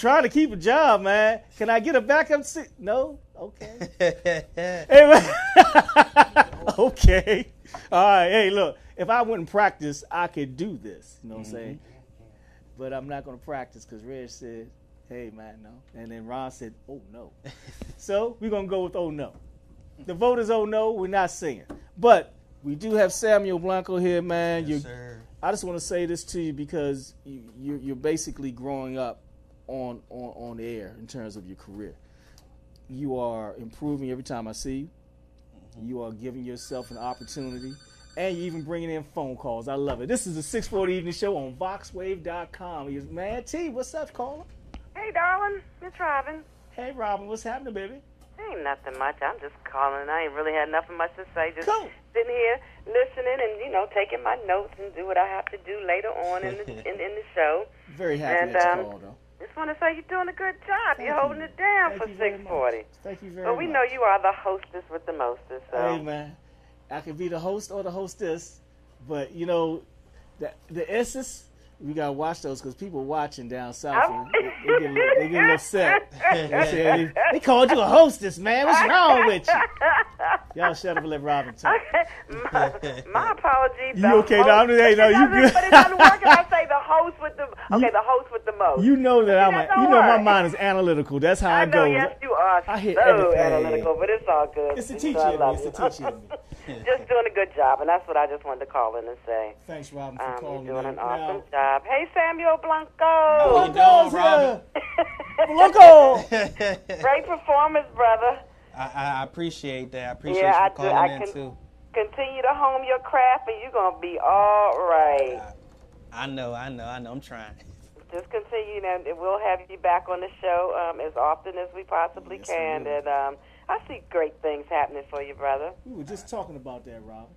trying to keep a job, man. Can I get a backup seat? No? Okay. hey, okay. All right. Hey, look. If I wouldn't practice, I could do this. You know what I'm mm-hmm. saying? But I'm not going to practice because Reg said, hey, man, no. And then Ron said, oh, no. so we're going to go with oh, no. The voters oh, no. We're not singing. But we do have Samuel Blanco here, man. Yes. I just want to say this to you because you, you're basically growing up on, on on the air in terms of your career. You are improving every time I see you. You are giving yourself an opportunity, and you're even bringing in phone calls. I love it. This is the 640 Evening Show on VoxWav.com. You- Man, T, what's up, caller? Hey, darling, it's Robin. Hey, Robin, what's happening, baby? Ain't nothing much. I'm just calling. I ain't really had nothing much to say. Just sitting here listening and you know taking my notes and do what I have to do later on in the in, in the show. Very happy And, that you um, called, though. Just want to say you're doing a good job. Thank you're holding you. it down Thank for 640. Thank you very much. But we much. know you are the hostess with the mostest. So. Hey man, I could be the host or the hostess, but you know, the the S's we gotta watch those because people watching down south. And they, they, get, they get upset. They, say, they, called you a hostess, man. What's wrong with you? Y'all shut up and let Robin talk. my, my apologies. You okay? No, I'm- hey, no, you good. But it doesn't work if I say the host with the okay, the host with the most. You know that I'm. A, you know my mind is analytical. That's how I, I know, go. yes, you are I hit so everything. analytical, but it's all good. It's You teacher know I in me. love It's you. the teacher. Just doing a good job, and that's what I just wanted to call in and say. Thanks, Robin, for Um, calling. you're doing an awesome Now- job. Hey, Samuel Blanco. How you doing, Robin? Blanco. Great performance, brother. I, I appreciate that. I appreciate yeah, I you do. calling I in can too. continue to hone your craft, and you're gonna be all right. I know, I know, I know. I'm trying. Just continue, and we'll have you back on the show um, as often as we possibly can. And um, I see great things happening for you, brother. We were just talking about that, Robin.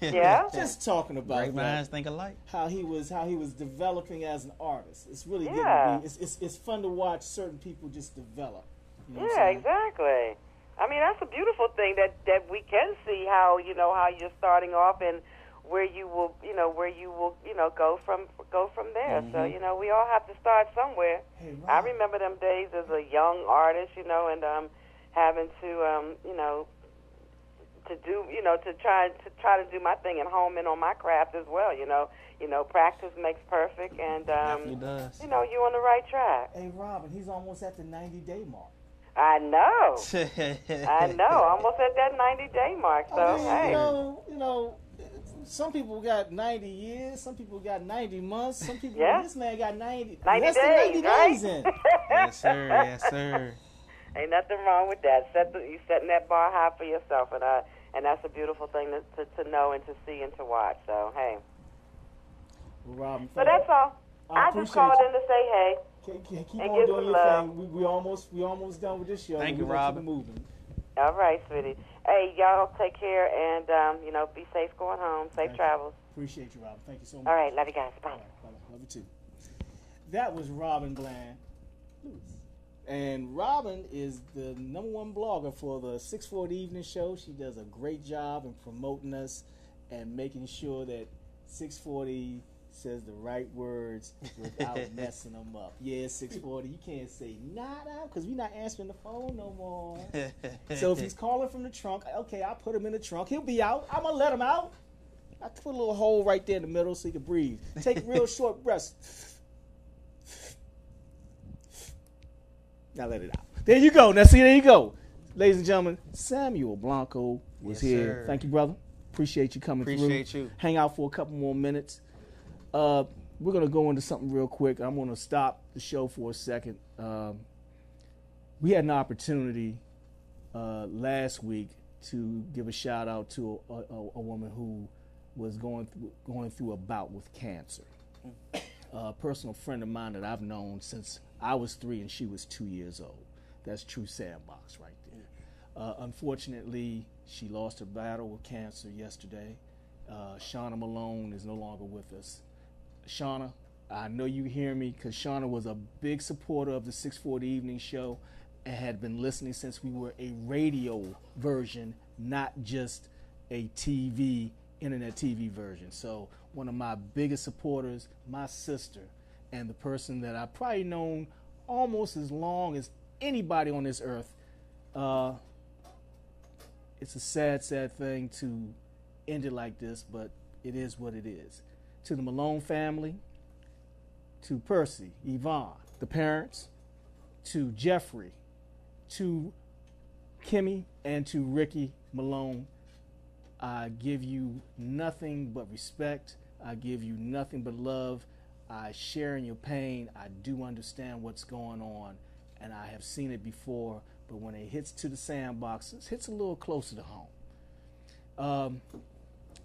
Yeah? just talking about Great that. minds think alike. How he was, how he was developing as an artist. It's really Yeah. getting to be. It's, it's, it's fun to watch certain people just develop. You know Yeah, exactly. I mean, that's a beautiful thing that that we can see how you know how you're starting off and where you will you know where you will you know go from go from there. So Mhm. you know we all have to start somewhere. Hey, I remember them days as a young artist, you know, and um having to um you know to do you know to try to try to do my thing at home and on my craft as well. You know, you know, practice makes perfect, and um Definitely does. you know you're on the right track. Hey, Robin, he's almost at the 90 day mark. I know. I know. Almost at that 90 day mark. So, I mean, hey. you know, you know, some people got 90 years, some people got 90 months, some people. Yeah. This man got 90, 90 less days, than 90 right? days in. yes, sir. Yes, sir. Ain't nothing wrong with that. Set the, you setting that bar high for yourself, and uh, and that's a beautiful thing to, to, to know and to see and to watch. So, hey. Well, Robin, But thank that's all. I I, just called you. in to say hey. Keep, keep keep And on doing your love. thing. We, we almost we almost done with this show. Thank We you, keep Robin. it moving. All right, sweetie. Hey, y'all take care and, um, you know, be safe going home. Safe Thank you. travels. Appreciate you, Robin. Thank you so much. All right, love you guys. Bye. Bye-bye. Love you too. That was Robin Bland. And Robin is the number one blogger for the 640 Evening Show. She does a great job in promoting us and making sure that 640 says the right words without messing them up. Yeah, 640, you can't say nada because we're not answering the phone no more. so if he's calling from the trunk, okay, I'll put him in the trunk. He'll be out. I'm going to let him out. I put a little hole right there in the middle so he can breathe. Take real short breaths. Now let it out. There you go. Now see, there you go. Ladies and gentlemen, Samuel Blanco was Yes, here. sir. Thank you, brother. Appreciate you coming through. Appreciate through. you. Hang out for a couple more minutes. Uh, we're gonna go into something real quick. I'm gonna stop the show for a second. Um, we had an opportunity uh, last week to give a shout out to a, a, a woman who was going through going through a bout with cancer. A personal friend of mine that I've known since I was three and she was two years old. That's true sandbox right there. Uh, unfortunately, she lost her battle with cancer yesterday. Uh, Shauna Malone is no longer with us. Shauna, I know you hear me because Shauna was a big supporter of the 640 Evening Show and had been listening since we were a radio version, not just a TV, internet TV version. So, one of my biggest supporters, my sister, and the person that I've probably known almost as long as anybody on this earth. Uh, it's a sad, sad thing to end it like this, but it is what it is. To the Malone family, to Percy, Yvonne, the parents, to Jeffrey, to Kimmy, and to Ricky Malone, I give you nothing but respect. I give you nothing but love. I share in your pain. I do understand what's going on, and I have seen it before. But when it hits to the sandbox, it hits a little closer to home. Um,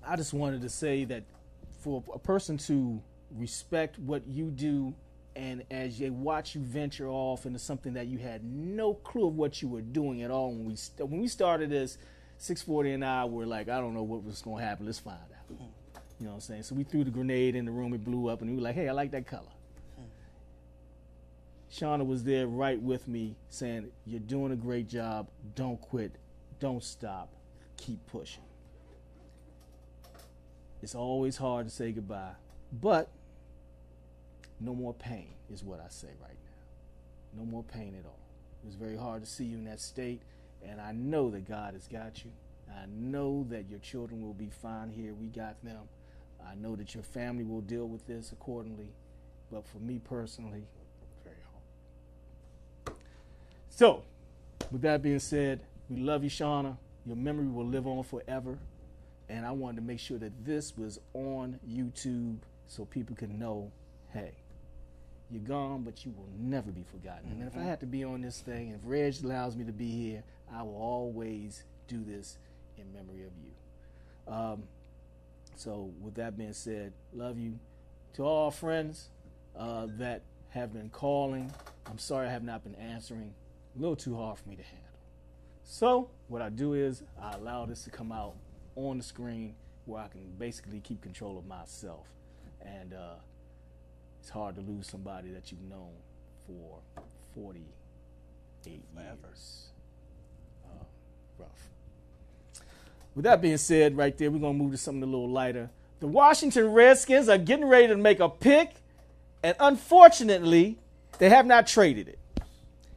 I just wanted to say that for a person to respect what you do, and as they watch you venture off into something that you had no clue of what you were doing at all when we st- when we started this, 640 and I were like, I don't know what was going to happen. Let's find out. You know what I'm saying? So we threw the grenade in the room. It blew up, and we were like, Hey, I like that color. Shauna was there right with me saying, You're doing a great job. Don't quit. Don't stop. Keep pushing. It's always hard to say goodbye, but no more pain is what I say right now. No more pain at all. It was very hard to see you in that state, and I know that God has got you. I know that your children will be fine here. We got them. I know that your family will deal with this accordingly. But for me personally, very hard. So, with that being said, we love you, Shauna. Your memory will live on forever. And I wanted to make sure that this was on YouTube so people can know hey, you're gone, but you will never be forgotten. And if I had to be on this thing, and if Reg allows me to be here, I will always do this in memory of you. Um, so, with that being said, love you. To all friends uh, that have been calling, I'm sorry I have not been answering. A little too hard for me to handle. So, what I do is I allow this to come out on the screen where I can basically keep control of myself. And uh, it's hard to lose somebody that you've known for 48 years. Uh, rough. With that being said, right there, we're going to move to something a little lighter. The Washington Redskins are getting ready to make a pick, and unfortunately, they have not traded it.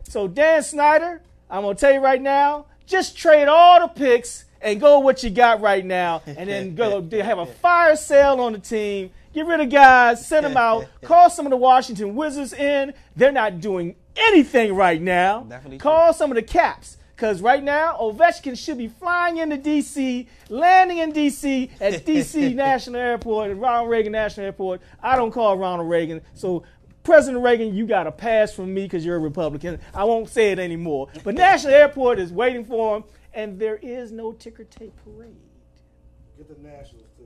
So, Dan Snyder, I'm going to tell you right now just trade all the picks and go with what you got right now, and then go have a fire sale on the team. Get rid of guys, send them out, call some of the Washington Wizards in. They're not doing anything right now. Definitely call some of the Caps. Because right now, Ovechkin should be flying into D.C., landing in D.C. at D.C. National Airport, and Ronald Reagan National Airport. I don't call Ronald Reagan. So, President Reagan, you got a pass from me because you're a Republican. I won't say it anymore. But National Airport is waiting for him, and there is no ticker tape parade. Get the Nationals too.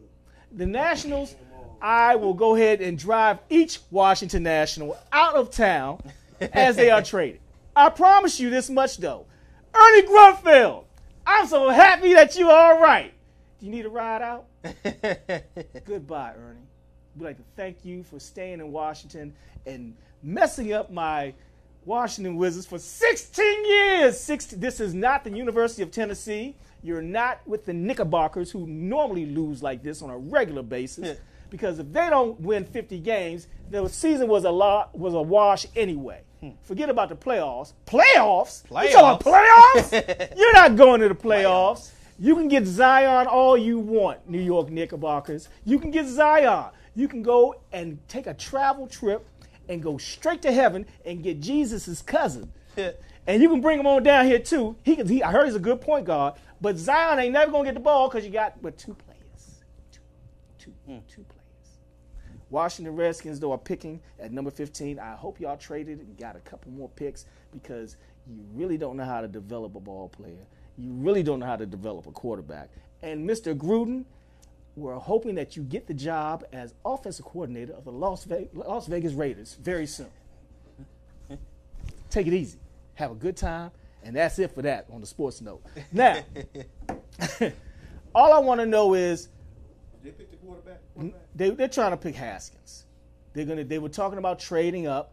The Nationals, I will go ahead and drive each Washington National out of town as they are traded. I promise you this much, though. Ernie Grunfeld, I'm so happy that you're all right. Do you need a ride out? Goodbye, Ernie. We'd like to thank you for staying in Washington and messing up my Washington Wizards for 16 years. 16, this is not the University of Tennessee. You're not with the Knickerbockers who normally lose like this on a regular basis. because if they don't win 50 games, the season was a lot was a wash anyway. Hmm. Forget about the playoffs. Playoffs? You talking about playoffs? You're not going to the playoffs. You can get Zion all you want, New York Knickerbockers. You can get Zion. You can go and take a travel trip and go straight to heaven and get Jesus' cousin. and you can bring him on down here too. He, can, he I heard he's a good point guard, but Zion ain't never gonna get the ball because you got but two players, Two. Two. Hmm. Two players. Washington Redskins though are picking at number 15. I hope y'all traded and got a couple more picks because you really don't know how to develop a ball player. You really don't know how to develop a quarterback. And Mr. Gruden, we're hoping that you get the job as offensive coordinator of the Las Vegas, Las Vegas Raiders very soon. Take it easy. Have a good time. And that's it for that on the sports note. Now, all I want to know is They picked the quarterback. they, they're trying to pick Haskins. They're gonna. They were talking about trading up.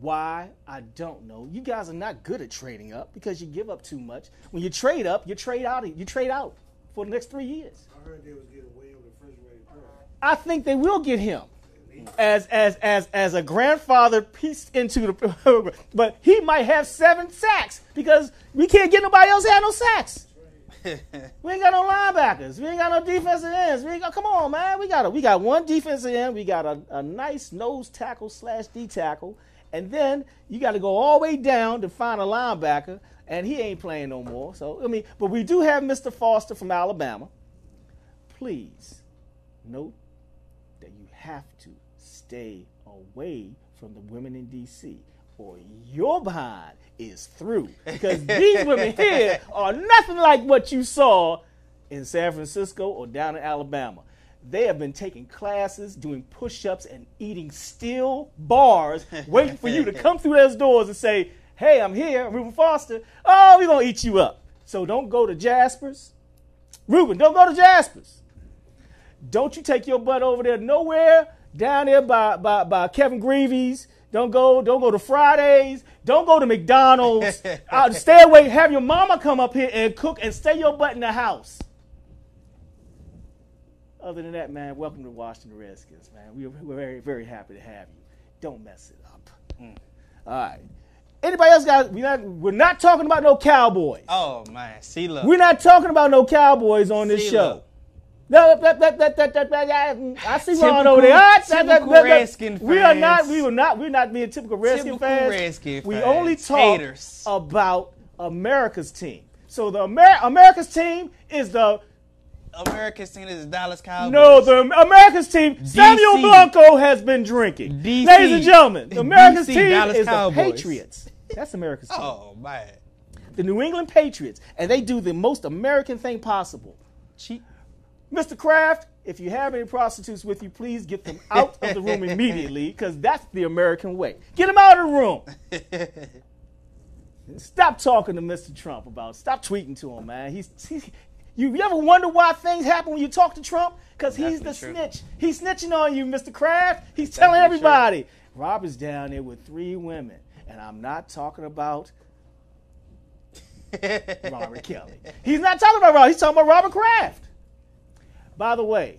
Why? I don't know. You guys are not good at trading up because you give up too much. When you trade up, you trade out. You trade out for the next three years. I heard they was getting way on the refrigerated curve. I think they will get him. as as as as a grandfather pieced into the program, but he might have seven sacks because we can't get nobody else to have no sacks. We ain't got no linebackers. We ain't got no defensive ends. We ain't got. Come on, man. We got a, we got one defensive end. We got a, a nice nose tackle slash D tackle, and then you got to go all the way down to find a linebacker, and he ain't playing no more. So I mean, but we do have Mr. Foster from Alabama. Please note that you have to stay away from the women in D.C. or your behind is through because these women here are nothing like what you saw in San Francisco or down in Alabama. They have been taking classes, doing push-ups, and eating steel bars, waiting for you to come through those doors and say, "Hey, I'm here, Reuben Foster. Oh, we're gonna eat you up." So don't go to Jasper's. Reuben, don't go to Jasper's. Don't you take your butt over there nowhere down there by, by, by Kevin Greavy's. Don't go, don't go to Fridays. Don't go to McDonald's. uh, stay away. Have your mama come up here and cook and stay your butt in the house. Other than that, man, welcome to Washington Redskins, man. We are, we're very, very happy to have you. Don't mess it up. Mm. All right. Anybody else got? We're not, we're not talking about no Cowboys. Oh man, see look. We're not talking about no Cowboys on this See, show. look. I see Ron over there. Ah, that, that, typical that, that. Redskin We are not. We were not. We're not being typical Redskin Typical fans. Redskin we only talk Haters. about America's team. So the Amer- America's team is the America's team is the Dallas Cowboys. no, the America's team. Samuel Blanco has been drinking. DC. Ladies and gentlemen, the America's DC, team Dallas is Cowboys. the Patriots. That's America's team. Oh man. the New England Patriots, and they do the most American thing possible. Cheap. Mr. Kraft, if you have any prostitutes with you, please get them out of the room immediately, because that's the American way. Get them out of the room. Stop talking to Mr. Trump about. it. Stop tweeting to him, man. He's, he's you, you ever wonder why things happen when you talk to Trump? Because he's the true. snitch. He's snitching on you, Mr. Kraft. He's telling everybody. true. Robert's down there with three women, and I'm not talking about Robert Kelly. He's not talking about Robert. He's talking about Robert Kraft. By the way,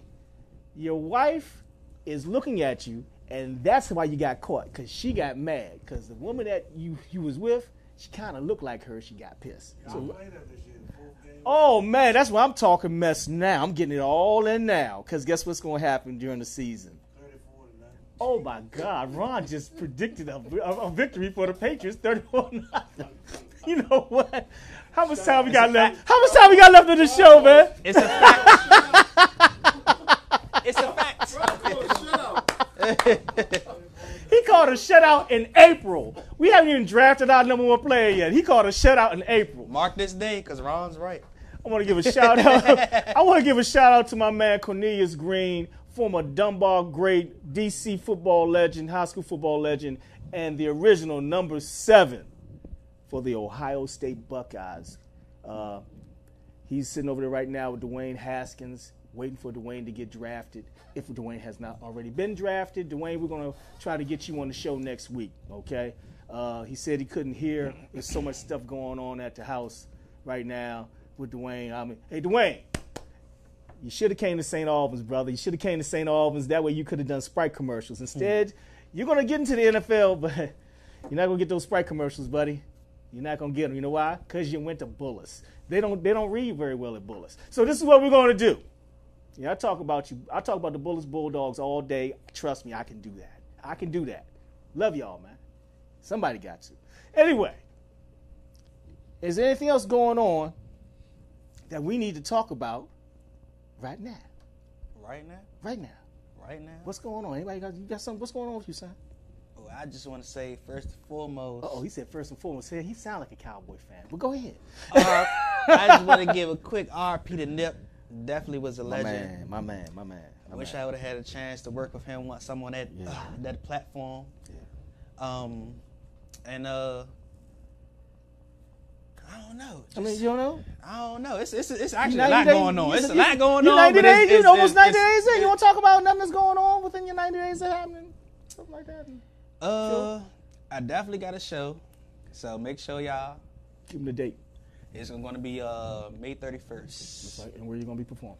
your wife is looking at you, and that's why you got caught. Cause she got mad. Cause the woman that you you was with, she kind of looked like her. She got pissed. So- oh man, that's why I'm talking mess now. I'm getting it all in now. Cause guess what's going to happen during the season? Oh my God, Ron just predicted a, a, victory for the Patriots, 34 nothing. You know what? How much time we got left? How much time we got left in the show, man? It's a fact. it's a fact. He called a shutout in April. We haven't even drafted our number one player yet. He called a shutout in April. Mark this day, cause Ron's right. I want to give a shout out. I want to give a shout out to my man Cornelius Greene, former Dunbar great, DC football legend, high school football legend, and the original number seven for the Ohio State Buckeyes. Uh, he's sitting over there right now with Dwayne Haskins, waiting for Dwayne to get drafted. If Dwayne has not already been drafted, Dwayne, we're gonna try to get you on the show next week. Okay? Uh, he said he couldn't hear. There's so much stuff going on at the house right now with Dwayne. I mean, hey Dwayne, you should have came to St. Albans, brother. You should have came to St. Albans. That way you could have done Sprite commercials. Instead, you're gonna get into the NFL, but you're not gonna get those Sprite commercials, buddy. You're not gonna get them. You know why? Because you went to Bullis. They don't they don't read very well at Bullis. So this is what we're gonna do. Yeah, I talk about you. I talk about the Bullis Bulldogs all day. Trust me, I can do that. I can do that. Love y'all, man. Somebody got to. Anyway, is there anything else going on that we need to talk about right now? Right now. Right now. Right now. What's going on? Anybody got you got something? What's going on with you, son? I just want to say first and foremost. Oh, he said first and foremost. He sound like a Cowboy fan. But go ahead. Uh, I just want to give a quick RP to Nip. Definitely was a My legend. man, my man, my man. I wish man. I would have had a chance to work with him once some on that uh, that platform. Yeah. Um, and uh, I don't know. I mean, you don't know? I don't know. It's it's, it's actually a lot days- going on. It's a lot going on. 90 but it's- days, you it's- almost 90 it's- days in. You want to talk about nothing that's going on within your 90 days that happening? Something like that. Uh, I definitely got a show, so make sure y'all Give him the date. It's going to be uh May 31st. That's right. And where you going to be performing?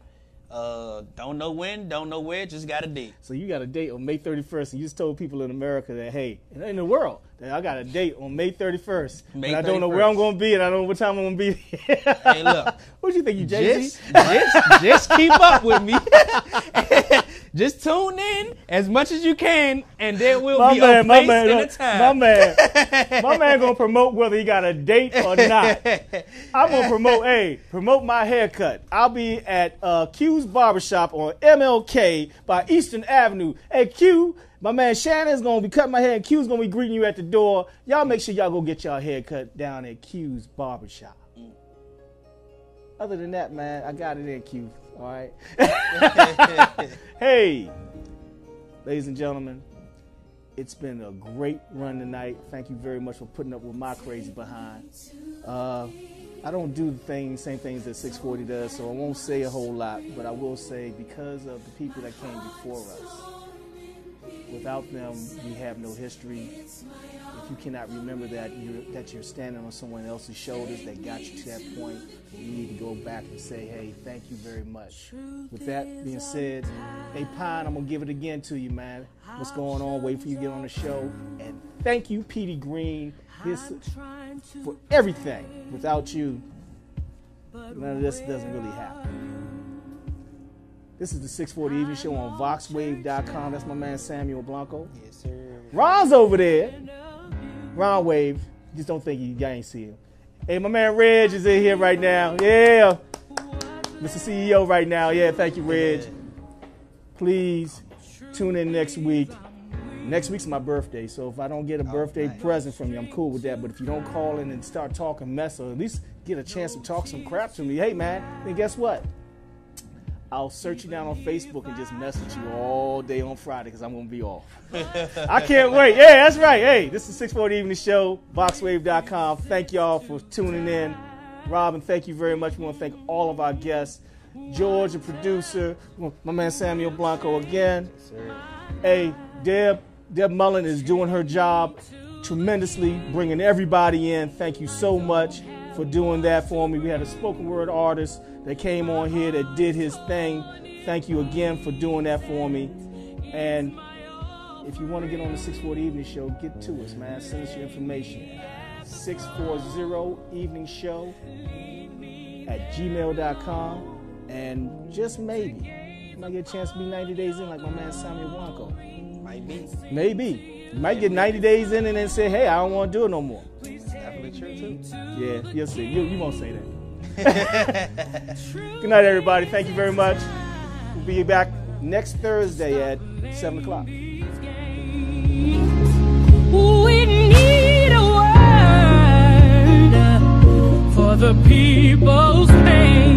Uh, don't know when, don't know where, just got a date. So you got a date on May 31st, and you just told people in America that hey, in the world that I got a date on May 31st, May and I don't know where I'm going to be, and I don't know what time I'm going to be. Hey, look. what do you think, you Jay Z? Just, just, just keep up with me. just tune in as much as you can, and there will my be man, a my place man, and a my man, my man gonna promote whether he got a date or not. I'm gonna promote, hey, promote my haircut. I'll be at uh, Q's Barbershop on MLK by Eastern Avenue. Hey, Q, my man Shannon's gonna be cutting my hair, and Q's gonna be greeting you at the door. Y'all make sure y'all go get y'all haircut down at Q's Barbershop. Other than that, man, I got it in Q. All right. hey, ladies and gentlemen, it's been a great run tonight. Thank you very much for putting up with my crazy behind. Uh, I don't do the things, same things that 640 does, so I won't say a whole lot, but I will say because of the people that came before us, without them, we have no history. If you cannot remember that you're, that you're standing on someone else's shoulders that got you to that point, you need to go back and say, hey, thank you very much. With that being said, hey, Pine, I'm going to give it again to you, man. What's going on? Wait for you to get on the show. And thank you, Petey Greene, his, for everything. Without you, none of this doesn't really happen. This is the 640 Evening Show on VoxWav.com. That's my man Samuel Blanco. Yes, sir. Ron's over there. Ron Wave. Just don't think you, y'all ain't see him. Hey, my man Reg is in here right now. Yeah. Mr. CEO right now. Yeah, thank you, Reg. Please tune in next week. Next week's my birthday, so if I don't get a oh, birthday present from you, I'm cool with that. But if you don't call in and start talking mess, or at least get a chance to talk some crap to me, hey man, then guess what? I'll search you down on Facebook and just message you all day on Friday because I'm gonna be off. I can't wait. Yeah, that's right. Hey, this is 640 Evening Show, VoxWav.com. Thank y'all for tuning in. Robin, thank you very much. We want to thank all of our guests. George, the producer, my man Samuel Blanco again. Hey, Deb, Deb Mullen is doing her job tremendously, bringing everybody in. Thank you so much for doing that for me. We had a spoken word artist that came on here that did his thing. Thank you again for doing that for me. And if you want to get on the 640 Evening Show, get to us, man. Send us your information. 640 Evening Show at gmail.com. And just maybe, you might get a chance to be 90 days in like my man Samuel Blanco. Might be. Maybe. You might get 90 days in and then say, hey, I don't want to do it no more. Catholic Church too? Yeah, you'll see. You, you won't say that. Good night, everybody. Thank you very much. We'll be back next Thursday at 7 o'clock. We need a word for the people's pain.